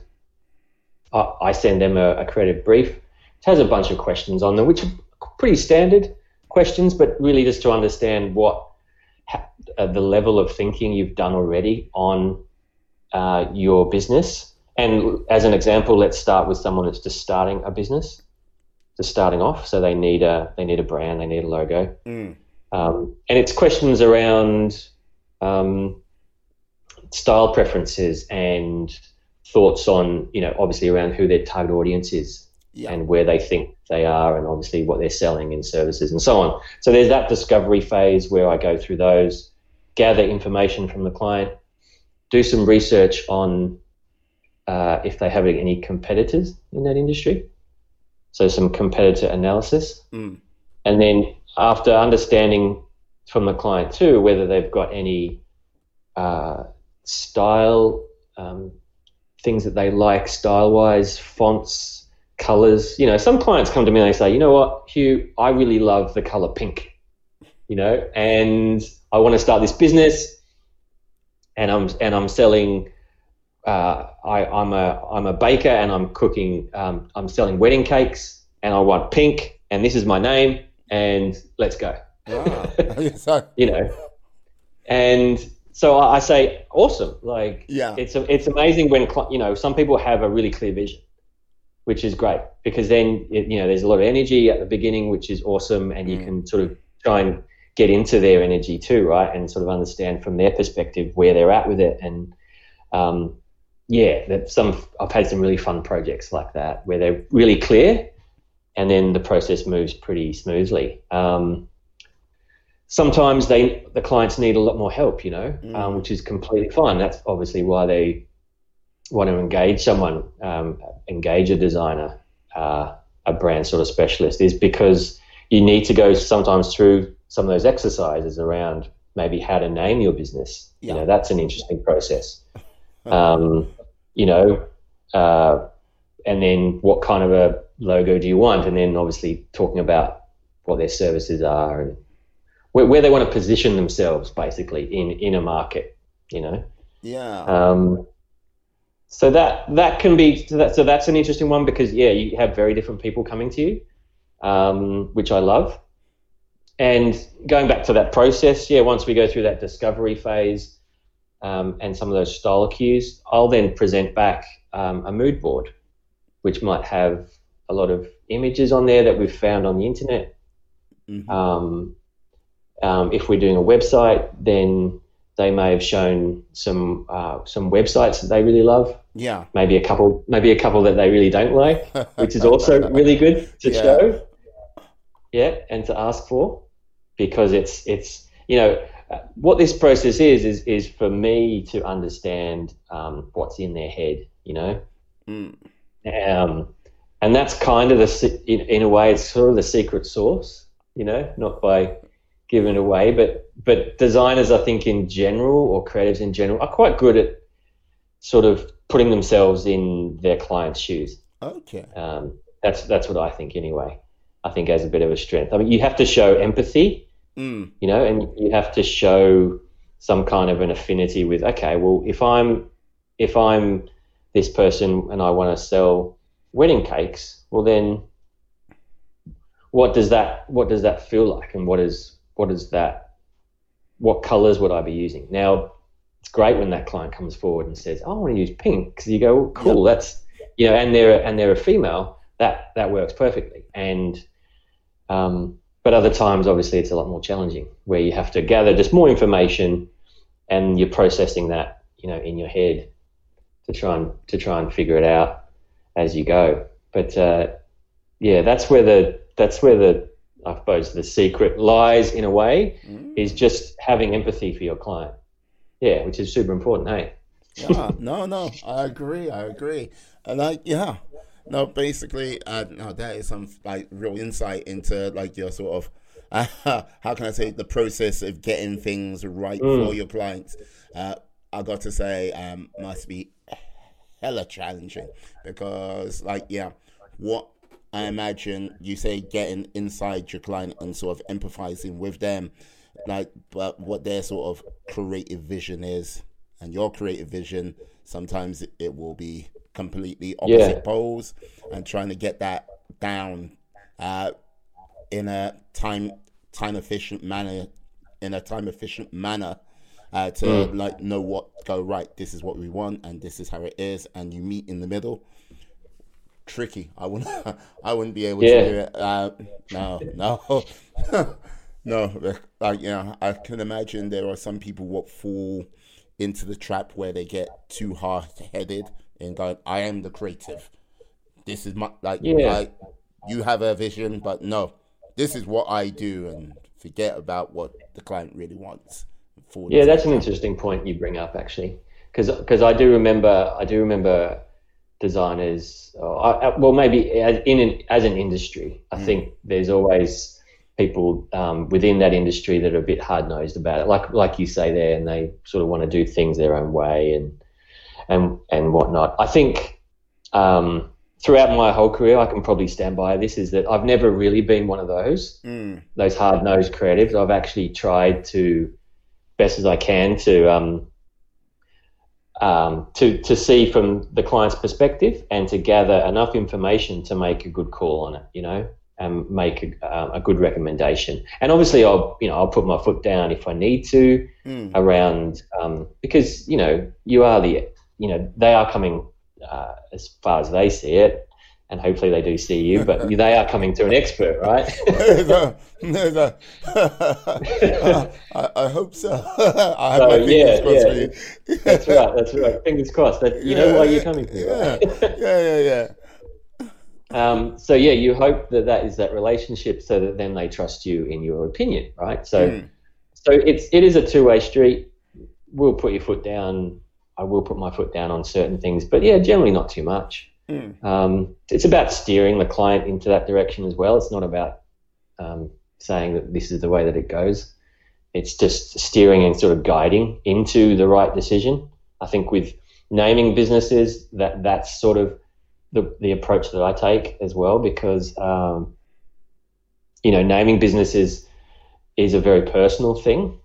I I send them a, a creative brief. It has a bunch of questions on them, which are pretty standard questions, but really just to understand what ha- uh, the level of thinking you've done already on uh, your business. And as an example, let's start with someone that's just starting a business. just starting off, so they need a they need a brand, they need a logo, mm. um, and it's questions around um, style preferences and thoughts on you know obviously around who their target audience is yeah. and where they think they are, and obviously what they're selling in services and so on. So there's that discovery phase where I go through those, gather information from the client, do some research on uh, if they have any competitors in that industry. So some competitor analysis, mm. and then after understanding from the client too whether they've got any uh, style um, things that they like style wise, fonts, colors. You know, some clients come to me and they say, you know what, Hugh, I really love the color pink, you know, and I want to start this business and I'm, and I'm selling, uh, I, I'm a, I'm a baker and I'm cooking, um, I'm selling wedding cakes and I want pink and this is my name and let's go. Wow. (laughs) (laughs) you know, and so I say, awesome. Like, yeah, it's, it's amazing when, you know, some people have a really clear vision which is great because then it, you know there's a lot of energy at the beginning, which is awesome, and you mm. can sort of try and get into their energy too, right, and sort of understand from their perspective where they're at with it, and um, yeah, that some I've had some really fun projects like that where they're really clear, and then the process moves pretty smoothly. Um, sometimes they the clients need a lot more help, you know, mm. um, which is completely fine. That's obviously why they want to engage someone, um, engage a designer, uh, a brand sort of specialist, is because you need to go sometimes through some of those exercises around maybe how to name your business. Yeah. You know, that's an interesting process. (laughs) Um, you know, uh, and then what kind of a logo do you want? And then obviously talking about what their services are and where, where they want to position themselves basically in, in a market, you know? Yeah. Um, so that that can be so, that, so that's an interesting one because yeah, you have very different people coming to you, um, which I love. And going back to that process, yeah, once we go through that discovery phase um, and some of those style cues, I'll then present back um, a mood board, which might have a lot of images on there that we've found on the internet. Mm-hmm. Um, um, if we're doing a website, then they may have shown some uh, some websites that they really love. Yeah. Maybe a couple, maybe a couple that they really don't like, which is also (laughs) really good to yeah. show. Yeah, and to ask for, because it's it's you know what this process is is is for me to understand um, what's in their head. You know. Mm. Um, and that's kind of the in, in a way it's sort of the secret sauce. You know, not by giving away, but but designers, I think, in general, or creatives in general, are quite good at sort of putting themselves in their client's shoes. Okay. Um, that's that's what I think anyway. I think as a bit of a strength. I mean, you have to show empathy, mm. you know, and you have to show some kind of an affinity with. Okay, well, if I'm if I'm this person and I want to sell wedding cakes, well then, what does that what does that feel like, and what is what is that what colors would I be using? Now, it's great when that client comes forward and says, oh, "I want to use pink," because you go, well, "Cool, yep. that's you know," and they're and they're a female. That that works perfectly. And um, but other times, obviously, it's a lot more challenging, where you have to gather just more information, and you're processing that, you know, in your head to try and to try and figure it out as you go. But uh, yeah, that's where the that's where the I suppose the secret lies in a way mm. is just having empathy for your client. Yeah, which is super important, hey? yeah, (laughs) no, no, I agree, I agree. And like, yeah, no, basically, uh, no, that is some like real insight into like your sort of, uh, (laughs) how can I say, the process of getting things right mm. for your clients. Uh, I got to say, um, must be hella challenging because, like, yeah, what I imagine you say getting inside your client and sort of empathizing with them, like, but what their sort of creative vision is, and your creative vision, sometimes it, will be completely opposite yeah. poles, and trying to get that down uh, in a time time efficient manner, in a time efficient manner. Uh, to mm. like know what go right this is what we want and this is how it is and you meet in the middle tricky. I wouldn't (laughs) I wouldn't be able Yeah. to do it. Uh, no, no, (laughs) no. Like yeah, I can imagine there are some people what fall into the trap where they get too hard headed and go, I am the creative. This is my like Yeah. like you have a vision, but no, this is what I do, and forget about what the client really wants. Yeah, that's an interesting point you bring up actually, because I do remember I do remember designers. Uh, I, I- well, maybe as in an, as an industry, I think there's always people um, within that industry that are a bit hard nosed about it, like like you say there, and they sort of want to do things their own way and and and whatnot. I think. Um, Throughout my whole career, I can probably stand by this. Is that I've never really been one of those Mm, those hard nosed creatives. I've actually tried to best as I can to um, um, to to see from the client's perspective and to gather enough information to make a good call on it. You know, and make a, uh, a good recommendation. And obviously, I'll you know I'll put my foot down if I need to mm, around um, because you know you are the you know they are coming uh, as far as they see it. And hopefully they do see you, but (laughs) they are coming to an expert, right? (laughs) there's (laughs) a, I, I hope so. I have So, my fingers yeah, crossed yeah. for you. That's right. That's right. Fingers crossed. That you know why you're coming to. Yeah, right? yeah, yeah, yeah. um, so yeah, you hope that that is that relationship, so that then they trust you in your opinion, right? So, Mm. so it's it is a two way street. We'll put your foot down. I will put my foot down on certain things, but yeah, generally not too much. Mm. Um, it's about steering the client into that direction as well. It's not about um, saying that this is the way that it goes. It's just steering and sort of guiding into the right decision. I think with naming businesses, that that's sort of the the approach that I take as well, because um, you know naming businesses is a very personal thing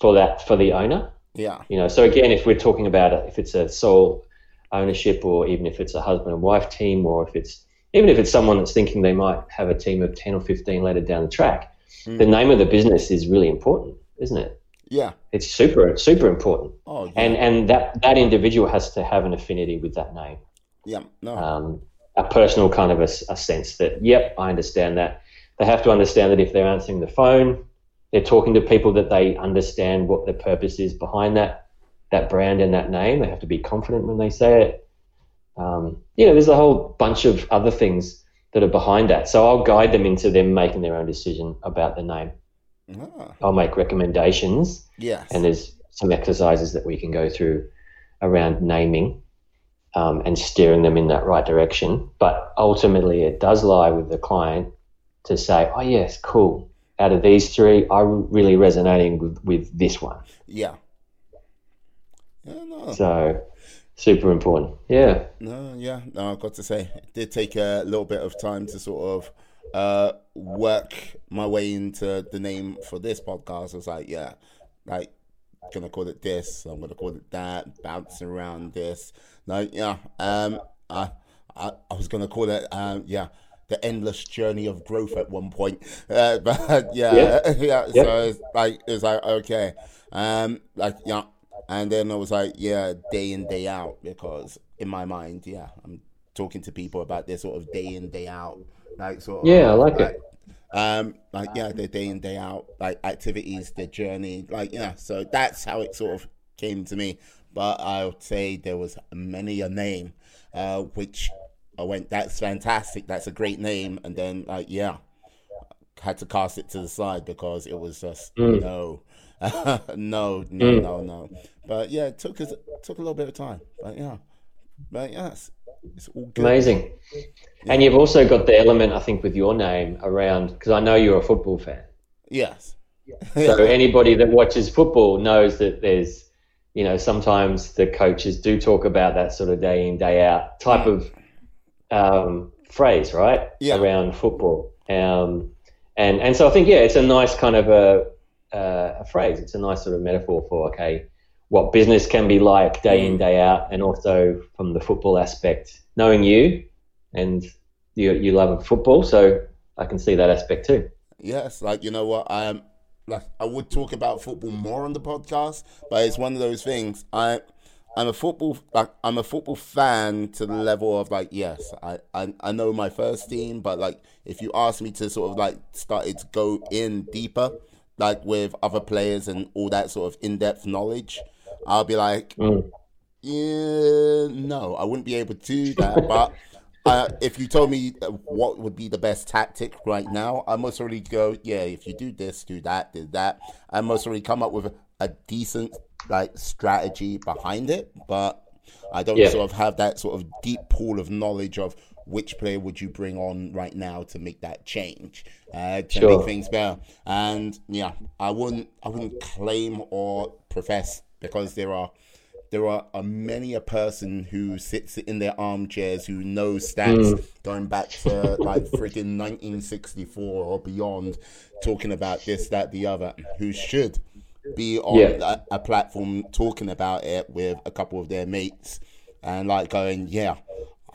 for that for the owner. Yeah, You know, so again, if we're talking about it, if it's a sole ownership, or even if it's a husband and wife team, or if it's even if it's someone that's thinking they might have a team of ten or fifteen later down the track, Mm. the name of the business is really important, isn't it? yeah. It's super super important, Oh, yeah. and and that that individual has to have an affinity with that name, yeah. No. um, a personal kind of a, a sense that yep, I understand that. They have to understand that if they're answering the phone, they're talking to people that they understand what the purpose is behind that that brand and that name. They have to be confident when they say it. Um, you know, there's a whole bunch of other things that are behind that. So I'll guide them into them making their own decision about the name. Ah, I'll make recommendations, yes. and there's some exercises that we can go through around naming um, and steering them in that right direction. But ultimately, it does lie with the client to say, "Oh yes, cool. Out of these three, I'm really resonating with, with this one." yeah. Yeah, no. So, super important. Yeah. No, yeah, no, I've got to say, it did take a little bit of time to sort of uh, work my way into the name for this podcast. I was like, yeah, like, gonna call it this, I'm gonna call it that, bouncing around this. Like, yeah, um, I, I, I was gonna call it, um, yeah, the endless journey of growth at one point. (laughs) Uh, but yeah, (laughs) yeah, Yeah. so it's like, it's like, okay, um, like, yeah. And then I was like, yeah, day in, day out, because in my mind, yeah, I'm talking to people about their sort of day in, day out, like sort of. Yeah, I like it. Um, like yeah, their day in, day out, like activities, their journey, like yeah. So that's how it sort of came to me. But I would say there was many a name, uh, which I went, that's fantastic, that's a great name, and then like yeah, had to cast it to the side because it was just Mm. no, (laughs) no, no, no, no. But yeah, it took us took a little bit of time. But yeah, but yes, it's all good. Amazing. And you've also got the element, I think, with your name around because I know you're a football fan. Yes. So (laughs) anybody that watches football knows that there's, you know, sometimes the coaches do talk about that sort of day in day out type of um, phrase, right? Yeah. Around football, um, and and so I think yeah, it's a nice kind of a uh, a phrase. It's a nice sort of metaphor for okay, what business can be like day in mm. day out, and also from the football aspect, knowing you and you you love football, so I can see that aspect too. Yes, like you know what, I am like I would talk about football more on the podcast, but it's one of those things. I I'm a football like I'm a football fan to the level of like yes I, I I know my first team but like if you ask me to sort of like started to go in deeper like with other players and all that sort of in depth knowledge I'll be like Mm. yeah no I wouldn't be able to do that but uh, if you told me what would be the best tactic right now I must already go yeah if you do this do that do that I must already come up with a, a decent like strategy behind it, but I don't Yeah. sort of have that sort of deep pool of knowledge of which player would you bring on right now to make that change, uh, to Sure. make things better. And yeah, I wouldn't I wouldn't claim or profess because there are there are many a person who sits in their armchairs who knows stats going back to like freaking 1964 or beyond, talking about this, that, the other, who should be on Yeah. a, a platform talking about it with a couple of their mates and like going, yeah,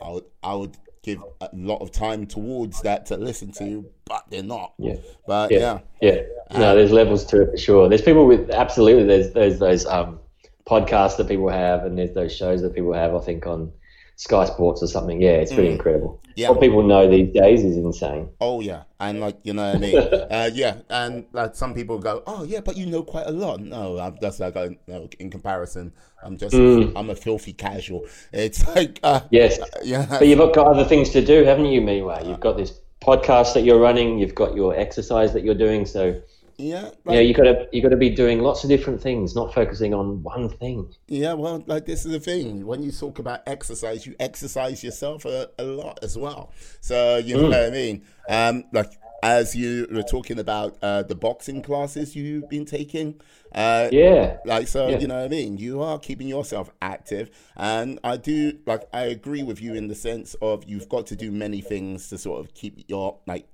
I would, I would give a lot of time towards that to listen to, but they're not. Yeah. But yeah, Yeah. Yeah. No, there's levels to it for sure. There's people with absolutely. There's there's those um, podcasts that people have, and there's those shows that people have. I think on Sky Sports or something. Yeah, it's pretty incredible. Mm. Yeah. What people know these days is insane. Oh yeah, and like you know what I mean. (laughs) uh, yeah, and like some people go, oh yeah, but you know quite a lot. No, I'm just like uh, no, in comparison, I'm just I'm a filthy casual. It's (laughs) like uh, Yes. yeah, But you've got other things to do, haven't you, Meanwhile, You've got this podcast that you're running. You've got your exercise that you're doing. So yeah, yeah, you got to you got to be doing lots of different things, not focusing on one thing. Yeah, well, like this is the thing. When you talk about exercise, you exercise yourself a, a lot as well. So you know what I mean. Um, like as you were talking about uh, the boxing classes you've been taking. Uh, Yeah. Like so, Yeah. you know what I mean. You are keeping yourself active, and I do like I agree with you in the sense of you've got to do many things to sort of keep your like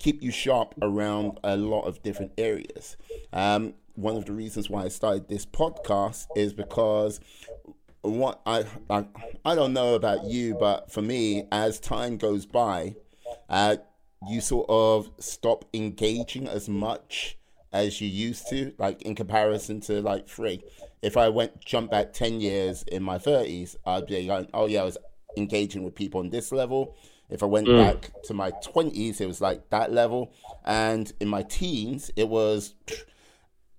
keep you sharp around a lot of different areas. Um, one of the reasons why I started this podcast is because what I, I I don't know about you, but for me, as time goes by, uh, you sort of stop engaging as much as you used to, like in comparison to like three. If I went jump back ten years in my thirties, I'd be like, oh yeah, I was engaging with people on this level. If I went back to my twenties, it was like that level, and in my teens, it was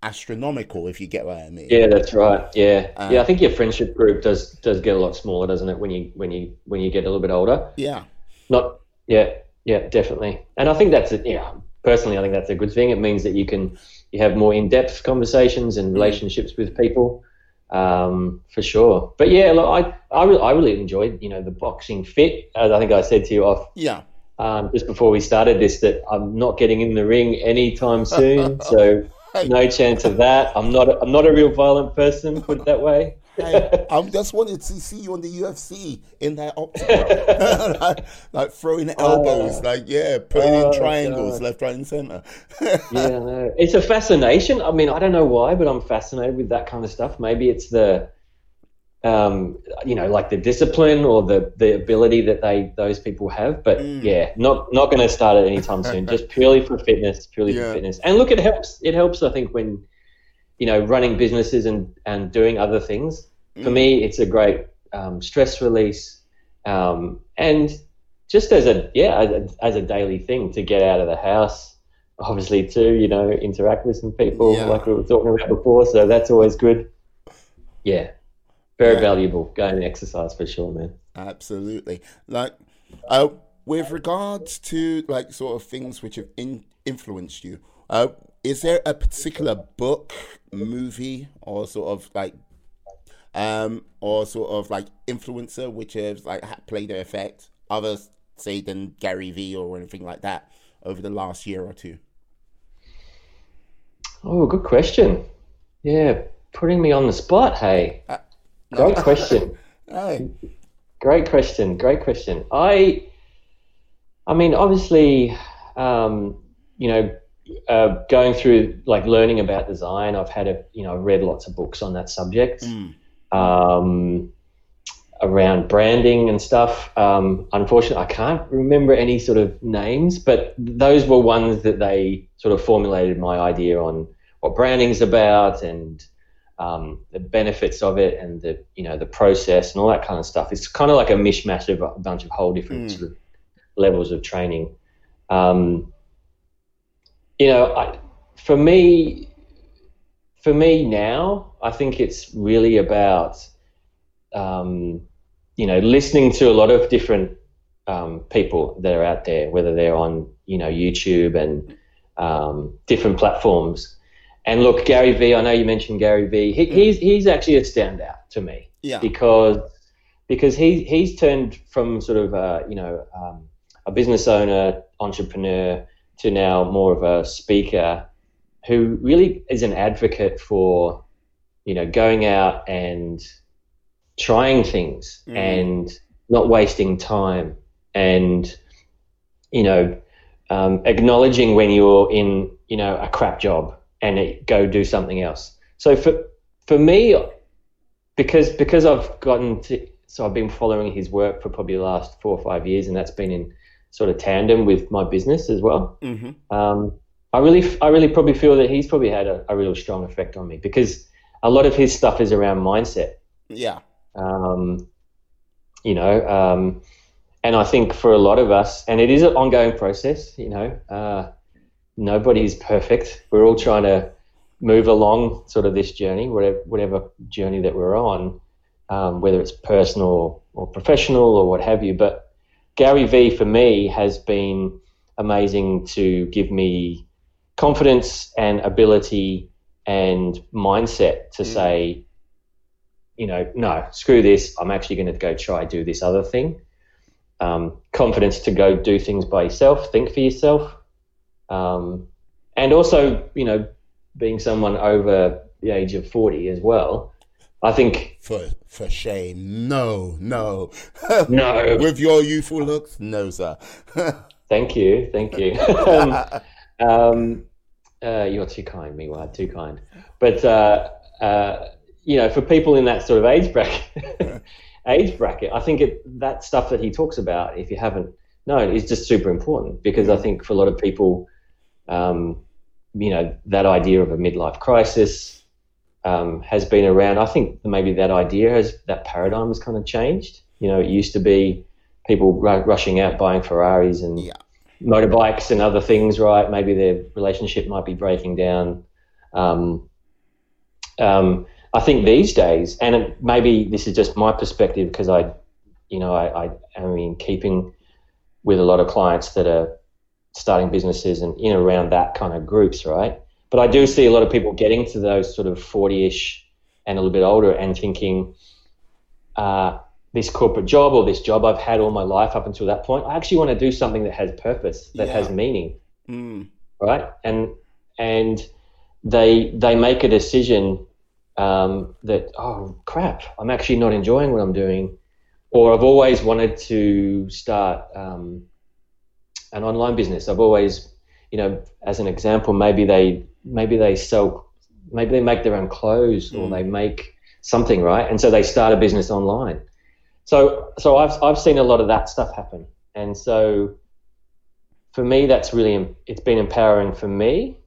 astronomical. If you get what I mean. Yeah, that's right. Yeah, Uh, yeah. I think your friendship group does does get a lot smaller, doesn't it? When you when you when you get a little bit older. Yeah. Not. Yeah. Yeah. Definitely. And I think that's it. Yeah. Personally, I think that's a good thing. It means that you can you have more in depth conversations and relationships with people. Um, for sure. But yeah, look, I I really, I really enjoyed you know the boxing fit. As I think I said to you off Yeah. um, just before we started this that I'm not getting in the ring anytime soon. (laughs) so no chance of that. I'm not. A, I'm not a real violent person. Put it that way. Hey, I just wanted to see you on the UFC in that octagon, (laughs) like, like throwing oh. elbows, like yeah, putting Oh, in triangles, God. left, right, and center. (laughs) yeah, no. It's a fascination. I mean, I don't know why, but I'm fascinated with that kind of stuff. Maybe it's the, um, you know, like the discipline or the the ability that they those people have. But Mm. yeah, not not going to start it anytime soon. (laughs) Just purely for fitness, purely Yeah. for fitness. And look, it helps. It helps. I think when, you know, running businesses and and doing other things. For Mm. me, it's a great um, stress release, um, and just as a yeah as a, as a daily thing to get out of the house obviously too you know interact with some people Yeah. like we were talking about before so that's always good yeah very Yeah. valuable going and exercise for sure man Absolutely. Like, uh, with regards to like sort of things which have in, influenced you, uh, is there a particular book, movie, or sort of like, um, or sort of like influencer which has like played an effect, others say than Gary Vee or anything like that over the last year or two? oh good question yeah putting me on the spot hey great question (laughs) Hey, Great question. Great question. I, I mean, obviously, um, you know, uh, going through like learning about design, I've had a, you know, I've read lots of books on that subject, Mm. um, around branding and stuff. Um, unfortunately, I can't remember any sort of names, but those were ones that they sort of formulated my idea on what branding's about and um, the benefits of it and the you know the process and all that kind of stuff. It's kind of like a mishmash of a bunch of whole different mm. sort of levels of training. Um, you know, I, for me, for me now, I think it's really about um, you know listening to a lot of different um, people that are out there, whether they're on you know YouTube and um, different platforms and look, Gary Vee, I know you mentioned Gary Vee. He, he's he's actually a standout to me. Yeah. Because because he he's turned from sort of a, you know um, a business owner, entrepreneur to now more of a speaker who really is an advocate for you know going out and trying things mm. and not wasting time and you know um, acknowledging when you're in you know a crap job and it, go do something else. So for for me, because because I've gotten to, so I've been following his work for probably the last four or five years, and that's been in sort of tandem with my business as well. Mm-hmm. Um, I really I really probably feel that he's probably had a, a real strong effect on me because a lot of his stuff is around mindset. Yeah. Um, you know, um, and I think for a lot of us, and it is an ongoing process. You know, uh, nobody's perfect. We're all trying to move along sort of this journey, whatever, whatever journey that we're on, um, whether it's personal or professional or what have you. But Gary Vee for me has been amazing to give me confidence and ability and mindset to mm. say, you know, no, screw this. I'm actually going to go try do this other thing. Um, confidence to go do things by yourself, think for yourself, um, and also, you know, being someone over the age of 40 as well, I think. For, for shame. No, no. (laughs) No. With your youthful looks? No, sir. (laughs) thank you. Thank you. (laughs) um, um, uh, you're too kind, meanwhile, too kind. But, uh, uh, you know, for people in that sort of age bracket, age bracket, I think it, that stuff that he talks about, if you haven't known, is just super important because I think for a lot of people, um, you know, that idea of a midlife crisis um, has been around. I think maybe that idea has, that paradigm has kind of changed. You know, it used to be people rushing out buying Ferraris and yeah. motorbikes and other things, right? Maybe their relationship might be breaking down. Um, um, I think these days, and it, maybe this is just my perspective because I, you know, I, I am in keeping with a lot of clients that are starting businesses and in around that kind of groups, right? But I do see a lot of people getting to those sort of 40 ish and a little bit older and thinking, uh, this corporate job or this job I've had all my life up until that point, I actually want to do something that has purpose, that yeah. has meaning, mm. right? And and they they make a decision um, that oh crap, I'm actually not enjoying what I'm doing, or I've always wanted to start um, an online business. I've always, you know, as an example, maybe they maybe they sell, maybe they make their own clothes mm. or they make something, right? And so they start a business online. So so I've I've seen a lot of that stuff happen, and so for me that's really it's been empowering for me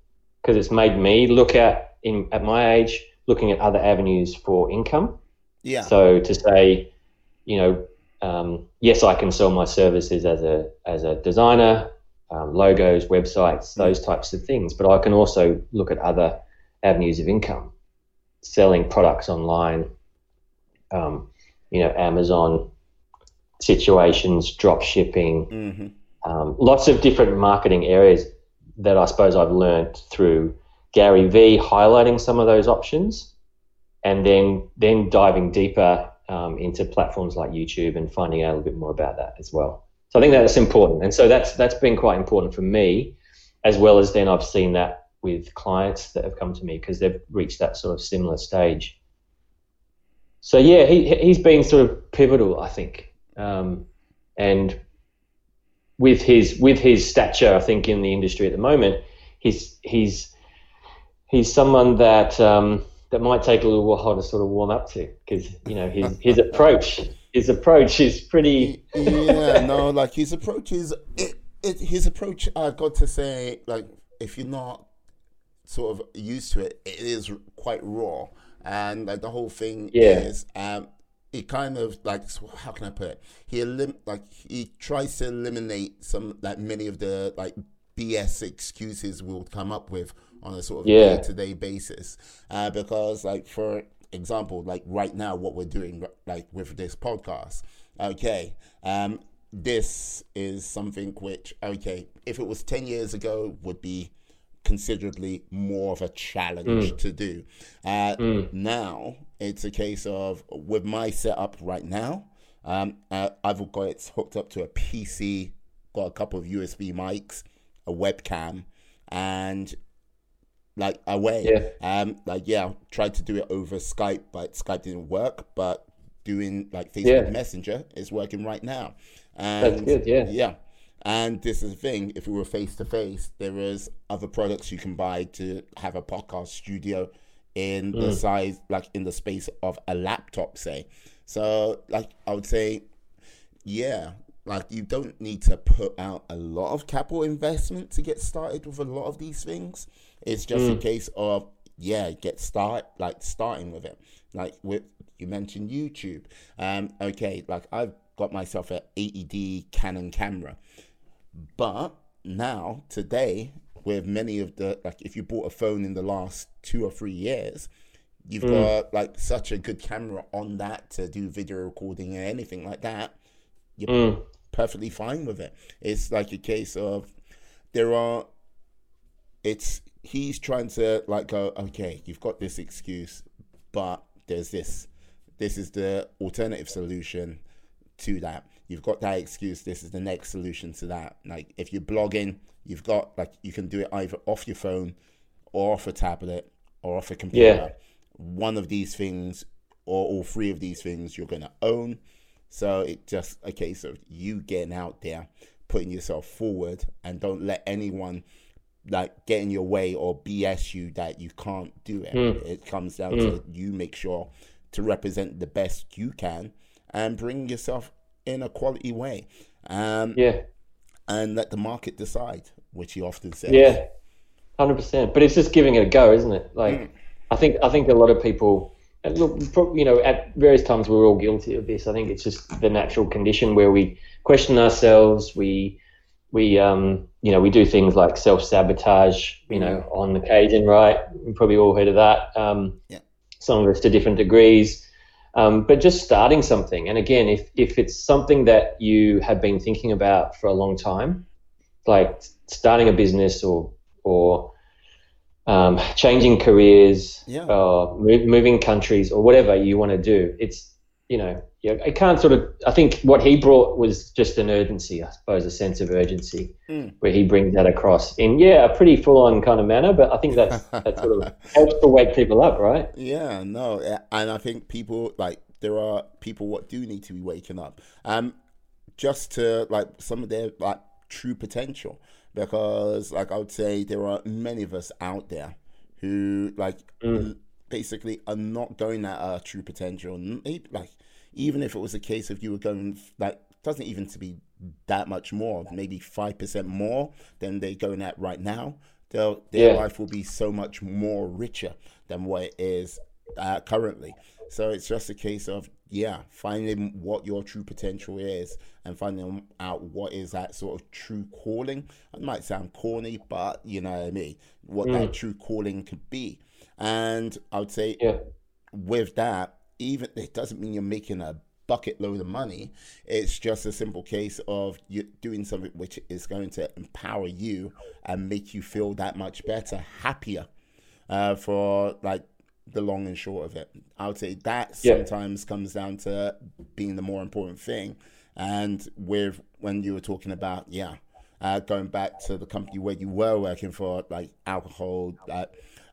because it's made me look at in at my age looking at other avenues for income. Yeah. So to say, you know, um, yes, I can sell my services as a as a designer, um, logos, websites, those types of things. But I can also look at other avenues of income, selling products online, um, you know, Amazon situations, drop shipping, mm-hmm. um, lots of different marketing areas that I suppose I've learned through Gary Vee highlighting some of those options, and then then diving deeper um, into platforms like YouTube and finding out a little bit more about that as well. So I think that's important, and so that's that's been quite important for me, as well as then I've seen that with clients that have come to me because they've reached that sort of similar stage. So yeah, he he's been sort of pivotal, I think, um, and with his with his stature, I think in the industry at the moment, he's he's he's someone that um, that might take a little while to sort of warm up to because you know his his approach his approach is pretty yeah no like his approach is it, it his approach I've got to say like if you're not sort of used to it it is quite raw and like the whole thing Yeah. is um, it kind of like how can I put it? He elim- like he tries to eliminate some like many of the like BS excuses we'll come up with on a sort of Yeah. day to day basis, uh, because like for example, like right now what we're doing like with this podcast, okay, um, this is something which okay, if it was ten years ago, would be considerably more of a challenge to do. Uh, Now it's a case of with my setup right now, um, uh, I've got it hooked up to a PC, got a couple of USB mics, a webcam, and like away. Yeah. Um, like yeah, I tried to do it over Skype, but Skype didn't work. But doing like Facebook Yeah. Messenger is working right now. And That's good, yeah. yeah. And this is the thing, if we were face to face, there is other products you can buy to have a podcast studio in Mm. the size like in the space of a laptop, say. So like I would say, yeah, like you don't need to put out a lot of capital investment to get started with a lot of these things. It's just a mm. case of yeah, get start like starting with it. Like with you mentioned YouTube. Um, okay, like I've got myself an 80D Canon camera, but now today with many of the like if you bought a phone in the last two or three years, you've mm. got like such a good camera on that to do video recording and anything like that. You're mm. perfectly fine with it. It's like a case of there are it's he's trying to like go okay you've got this excuse but there's this. This is the alternative solution to that. You've got that excuse. This is the next solution to that. Like if you're blogging you've got like you can do it either off your phone or off a tablet or off a computer. Yeah. one of these things or all three of these things you're going to own. So it's just a case of you getting out there putting yourself forward and don't let anyone like get in your way or BS you that you can't do it. Hmm. It comes down hmm. to you make sure to represent the best you can and bring yourself in a quality way. Um, Yeah. and let the market decide, which he often says. Yeah, hundred percent. But it's just giving it a go, isn't it? Like, hmm. I think I think a lot of people, look, you know, at various times we're all guilty of this. I think it's just the natural condition where we question ourselves. We we um you know we do things like self sabotage. You know, on occasion, right? We've probably all heard of that. Um, Yeah. Some of us to different degrees. Um, but just starting something, and again, if if it's something that you have been thinking about for a long time, like starting a business or or um, changing careers, Yeah. or move, moving countries, or whatever you want to do. It's you know, you I can't sort of. I think what he brought was just an urgency, I suppose, a sense of urgency, Mm. where he brings that across in yeah, a pretty full on kind of manner. But I think that's that sort of (laughs) helps to wake people up, right? Yeah, no, and I think people like there are people what do need to be waking up, um, just to like some of their like true potential, because like I would say there are many of us out there who like l- basically are not going at our true potential. Like even if it was a case of you were going like doesn't even to be that much more, maybe five percent more than they're going at right now. Their their Yeah. life will be so much more richer than what it is uh, currently. So it's just a case of yeah, finding what your true potential is and finding out what is that sort of true calling. It might sound corny, but you know what I mean. What that true calling could be, and I would say Yeah, with that, even it doesn't mean you're making a bucket load of money. It's just a simple case of you doing something which is going to empower you and make you feel that much better, happier, uh, for like the long and short of it. I would say that Yeah. sometimes comes down to being the more important thing. And with when you were talking about, yeah, uh, going back to the company where you were working for, like alcohol, uh,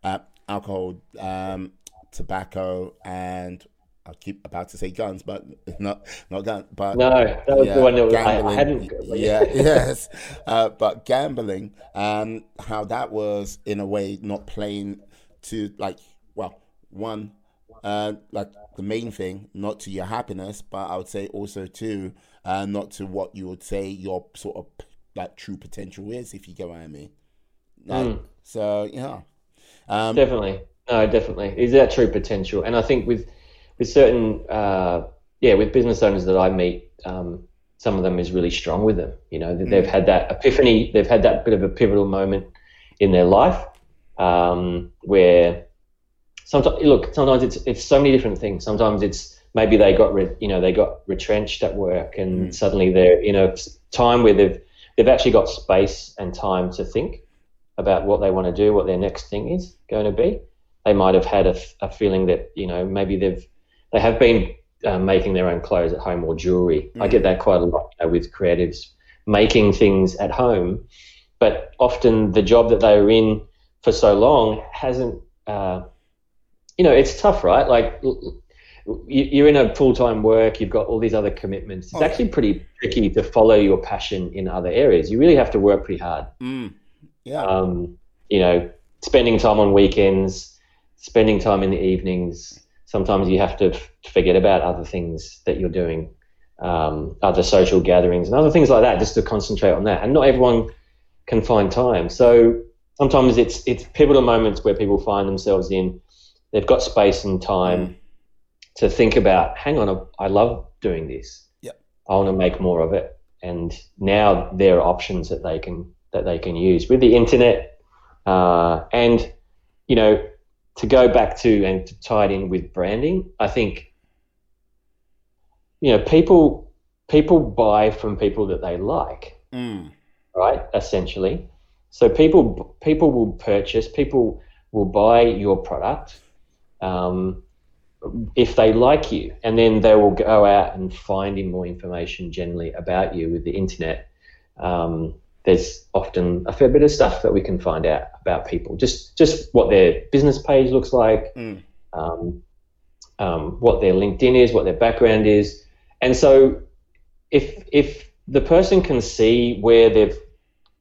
uh, alcohol, um, tobacco, and I keep about to say guns, but (laughs) not not guns. But no, that was the one that was, I, I hadn't. Yeah, (laughs) yes. Uh, but gambling, um, how that was in a way not playing to like, well, one, uh, like the main thing, not to your happiness, but I would say also to, uh, not to what you would say your sort of like true potential is, if you get what I mean. Like, So yeah, um, Definitely. no, definitely. Is that true potential? And I think with with certain, uh, yeah, with business owners that I meet, um, some of them is really strong with them. You know, they've mm. had that epiphany, they've had that bit of a pivotal moment in their life um, where sometimes look, sometimes it's it's so many different things. Sometimes it's maybe they got re, you know they got retrenched at work and mm. suddenly they're in a time where they've they've actually got space and time to think about what they want to do, what their next thing is going to be. They might have had a, a feeling that you know maybe they've they have been uh, making their own clothes at home or jewelry. Mm. I get that quite a lot you know, with creatives making things at home, but often the job that they were in for so long hasn't. Uh, you know, it's tough, right? Like you're in a full time work, you've got all these other commitments. It's oh. actually pretty tricky to follow your passion in other areas. You really have to work pretty hard. Mm. Yeah. Um, you know, spending time on weekends, spending time in the evenings. Sometimes you have to f- forget about other things that you're doing, um, other social gatherings and other things like that, just to concentrate on that. And not everyone can find time. So sometimes it's it's pivotal moments where people find themselves in. They've got space and time. To think about, hang on, I love doing this. Yep. I want to make more of it. And now there are options that they can that they can use with the internet. Uh, and you know, to go back to and to tie it in with branding, I think you know people people buy from people that they like, mm. right? Essentially, so people people will purchase, people will buy your product. Um, if they like you, and then they will go out and find more information generally about you with the internet. Um, there's often a fair bit of stuff that we can find out about people, just just what their business page looks like, mm. um, um, what their LinkedIn is, what their background is, and so if if the person can see where they've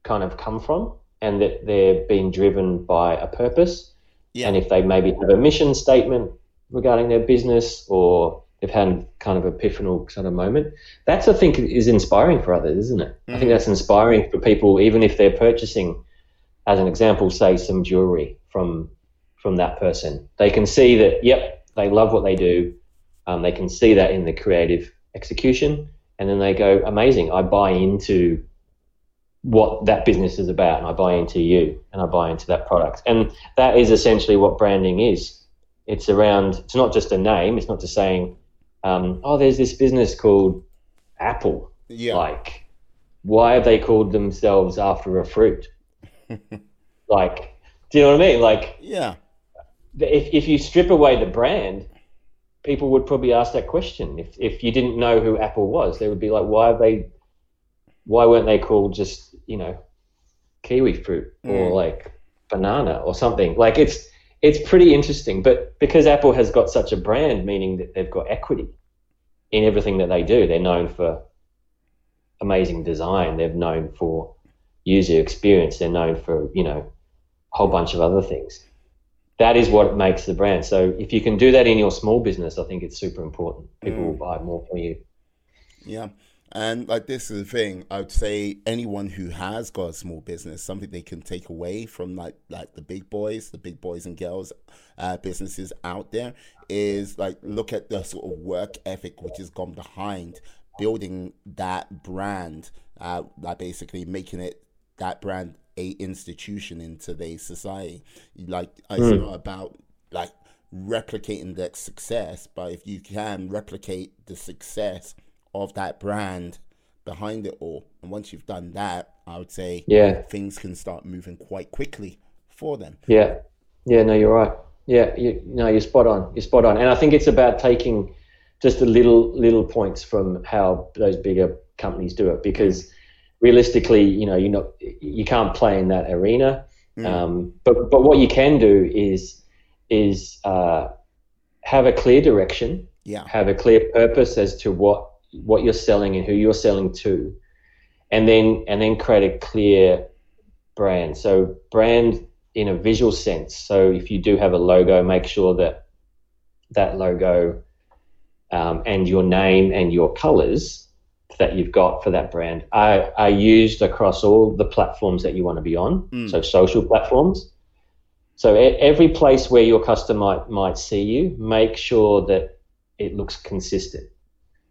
kind of come from and that they're being driven by a purpose, yeah. and if they maybe have a mission statement regarding their business or they've had kind of epiphanal sort of moment. That's I think is inspiring for others, isn't it? Mm-hmm. I think mm. that's inspiring for people, even if they're purchasing, as an example, say some jewelry from from that person. They can see that, yep, they love what they do. Um, they can see that in the creative execution, and then they go, amazing. I buy into what that business is about, and I buy into you, and I buy into that product, and that is essentially what branding is it's around. It's not just a name. It's not just saying, um, "Oh, there's this business called Apple." Yeah. Like, why have they called themselves after a fruit? (laughs) like, do you know what I mean? Like, yeah. If if you strip away the brand, people would probably ask that question. If if you didn't know who Apple was, they would be like, "Why have they? Why weren't they called just you know, kiwi fruit or mm. like banana or something?" Like it's it's pretty interesting. But because Apple has got such a brand, meaning that they've got equity in everything that they do, they're known for amazing design. They're known for user experience. They're known for you know a whole bunch of other things. That is what makes the brand. So if you can do that in your small business, I think it's super important. People mm. will buy more from you. Yeah. And like this is the thing, I would say anyone who has got a small business, something they can take away from like like the big boys, the big boys and girls uh, businesses out there is like look at the sort of work ethic which has gone behind building that brand, uh, like basically making it that brand a institution in today's society. Like it's mm. not about like replicating that success, but if you can replicate the success of that brand behind it all. And once you've done that, I would say yeah, things can start moving quite quickly for them. Yeah, yeah, no, you're right. Yeah, you no, you're spot on. You're spot on. And I think it's about taking just a little little points from how those bigger companies do it because realistically, you know, you're not you can't play in that arena. Mm. Um, but but what you can do is is uh, have a clear direction. Yeah. Have a clear purpose as to what what you're selling and who you're selling to, and then and then create a clear brand. So brand in a visual sense. So if you do have a logo, make sure that that logo um, and your name and your colors that you've got for that brand are, are used across all the platforms that you want to be on. Mm. So social platforms. So every place where your customer might, might see you, make sure that it looks consistent.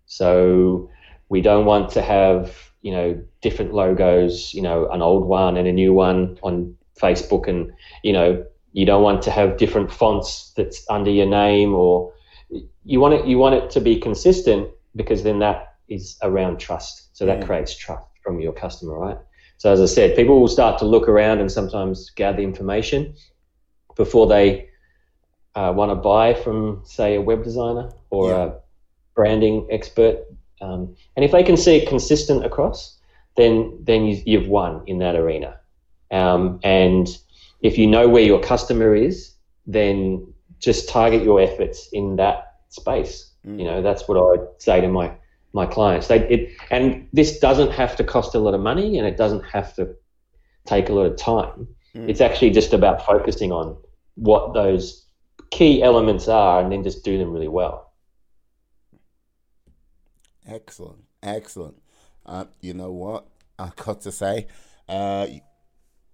So we don't want to have you know different logos, you know an old one and a new one on Facebook, and you know you don't want to have different fonts that's under your name, or you want it you want it to be consistent because then that is around trust. So that mm. creates trust from your customer, right? So as I said, people will start to look around and sometimes gather information before they uh, want to buy from, say, a web designer or yeah. a branding expert. Um, and if they can see it consistent across, then then you, have won in that arena. Um, and if you know where your customer is, then just target your efforts in that space. Mm. You know, that's what I say to my my clients. They it, and this doesn't have to cost a lot of money, and it doesn't have to take a lot of time. Mm. It's actually just about focusing on what those key elements are, and then just do them really well. Excellent, excellent. Uh, you know what I've (laughs) got to say? Uh,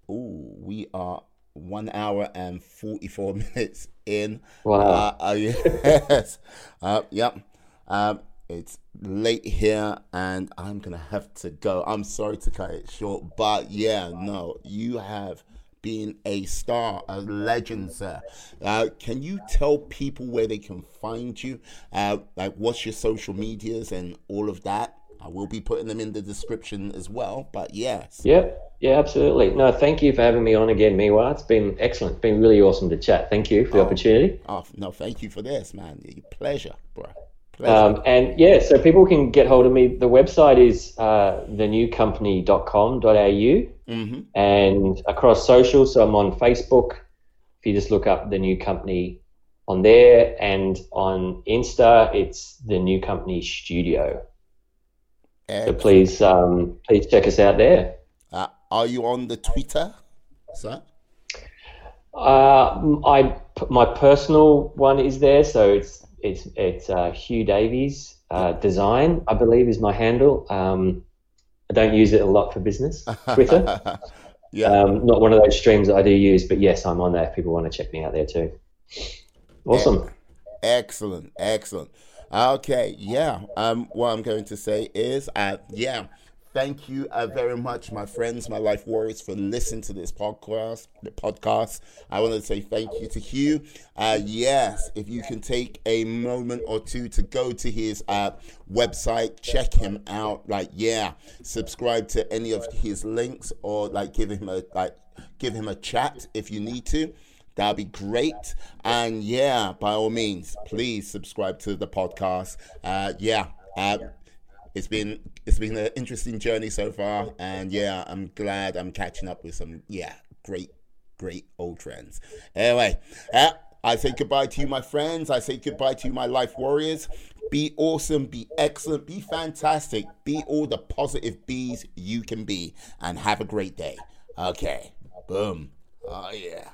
oh, we are one hour and forty four (laughs) minutes in. Wow. Uh, uh (laughs) yes. uh, yep. Um, it's late here and I'm going to have to go. I'm sorry to cut it short, but yeah, no, you have been a star, a legend, sir. Uh, can you tell people where they can find you? Uh, like, what's your social medias and all of that? I will be putting them in the description as well, but yes. Yep. Yeah, absolutely. No, thank you for having me on again, Miwa. It's been excellent. It's been really awesome to chat. Thank you for the oh, opportunity. Oh, no, thank you for this, man. Pleasure, bro. Um, and yeah, so people can get hold of me. The website is uh, thenewcompany.com.au mm-hmm. and across social. So I'm on Facebook. If you just look up the new company on there and on Insta, it's the new company studio. Excellent. So please, um, please check us out there. Uh, are you on the Twitter, sir? Uh, I my personal one is there, so it's it's it's uh, Hugh Davies uh, Design, I believe, is my handle. Um, I don't use it a lot for business. (laughs) Twitter, yeah, um, not one of those streams that I do use, but yes, I'm on there. If people want to check me out there too. Awesome. Excellent, excellent. Okay, yeah. Um, what I'm going to say is, uh, yeah Thank you uh, very much, my friends, my life warriors, for listening to this podcast. The podcast. I want to say thank you to Hugh. Uh, yes, if you can take a moment or two to go to his uh, website, check him out. Like, yeah, subscribe to any of his links, or like give him a like give him a chat if you need to. That'd be great. And yeah, by all means, please subscribe to the podcast. Uh, yeah. It's been it's been an interesting journey so far, and yeah, I'm glad I'm catching up with some yeah great great old friends. Anyway, uh, I say goodbye to you, my friends. I say goodbye to you, my life warriors. Be awesome, be excellent, be fantastic, be all the positive bees you can be, and have a great day. Okay, boom. Oh yeah.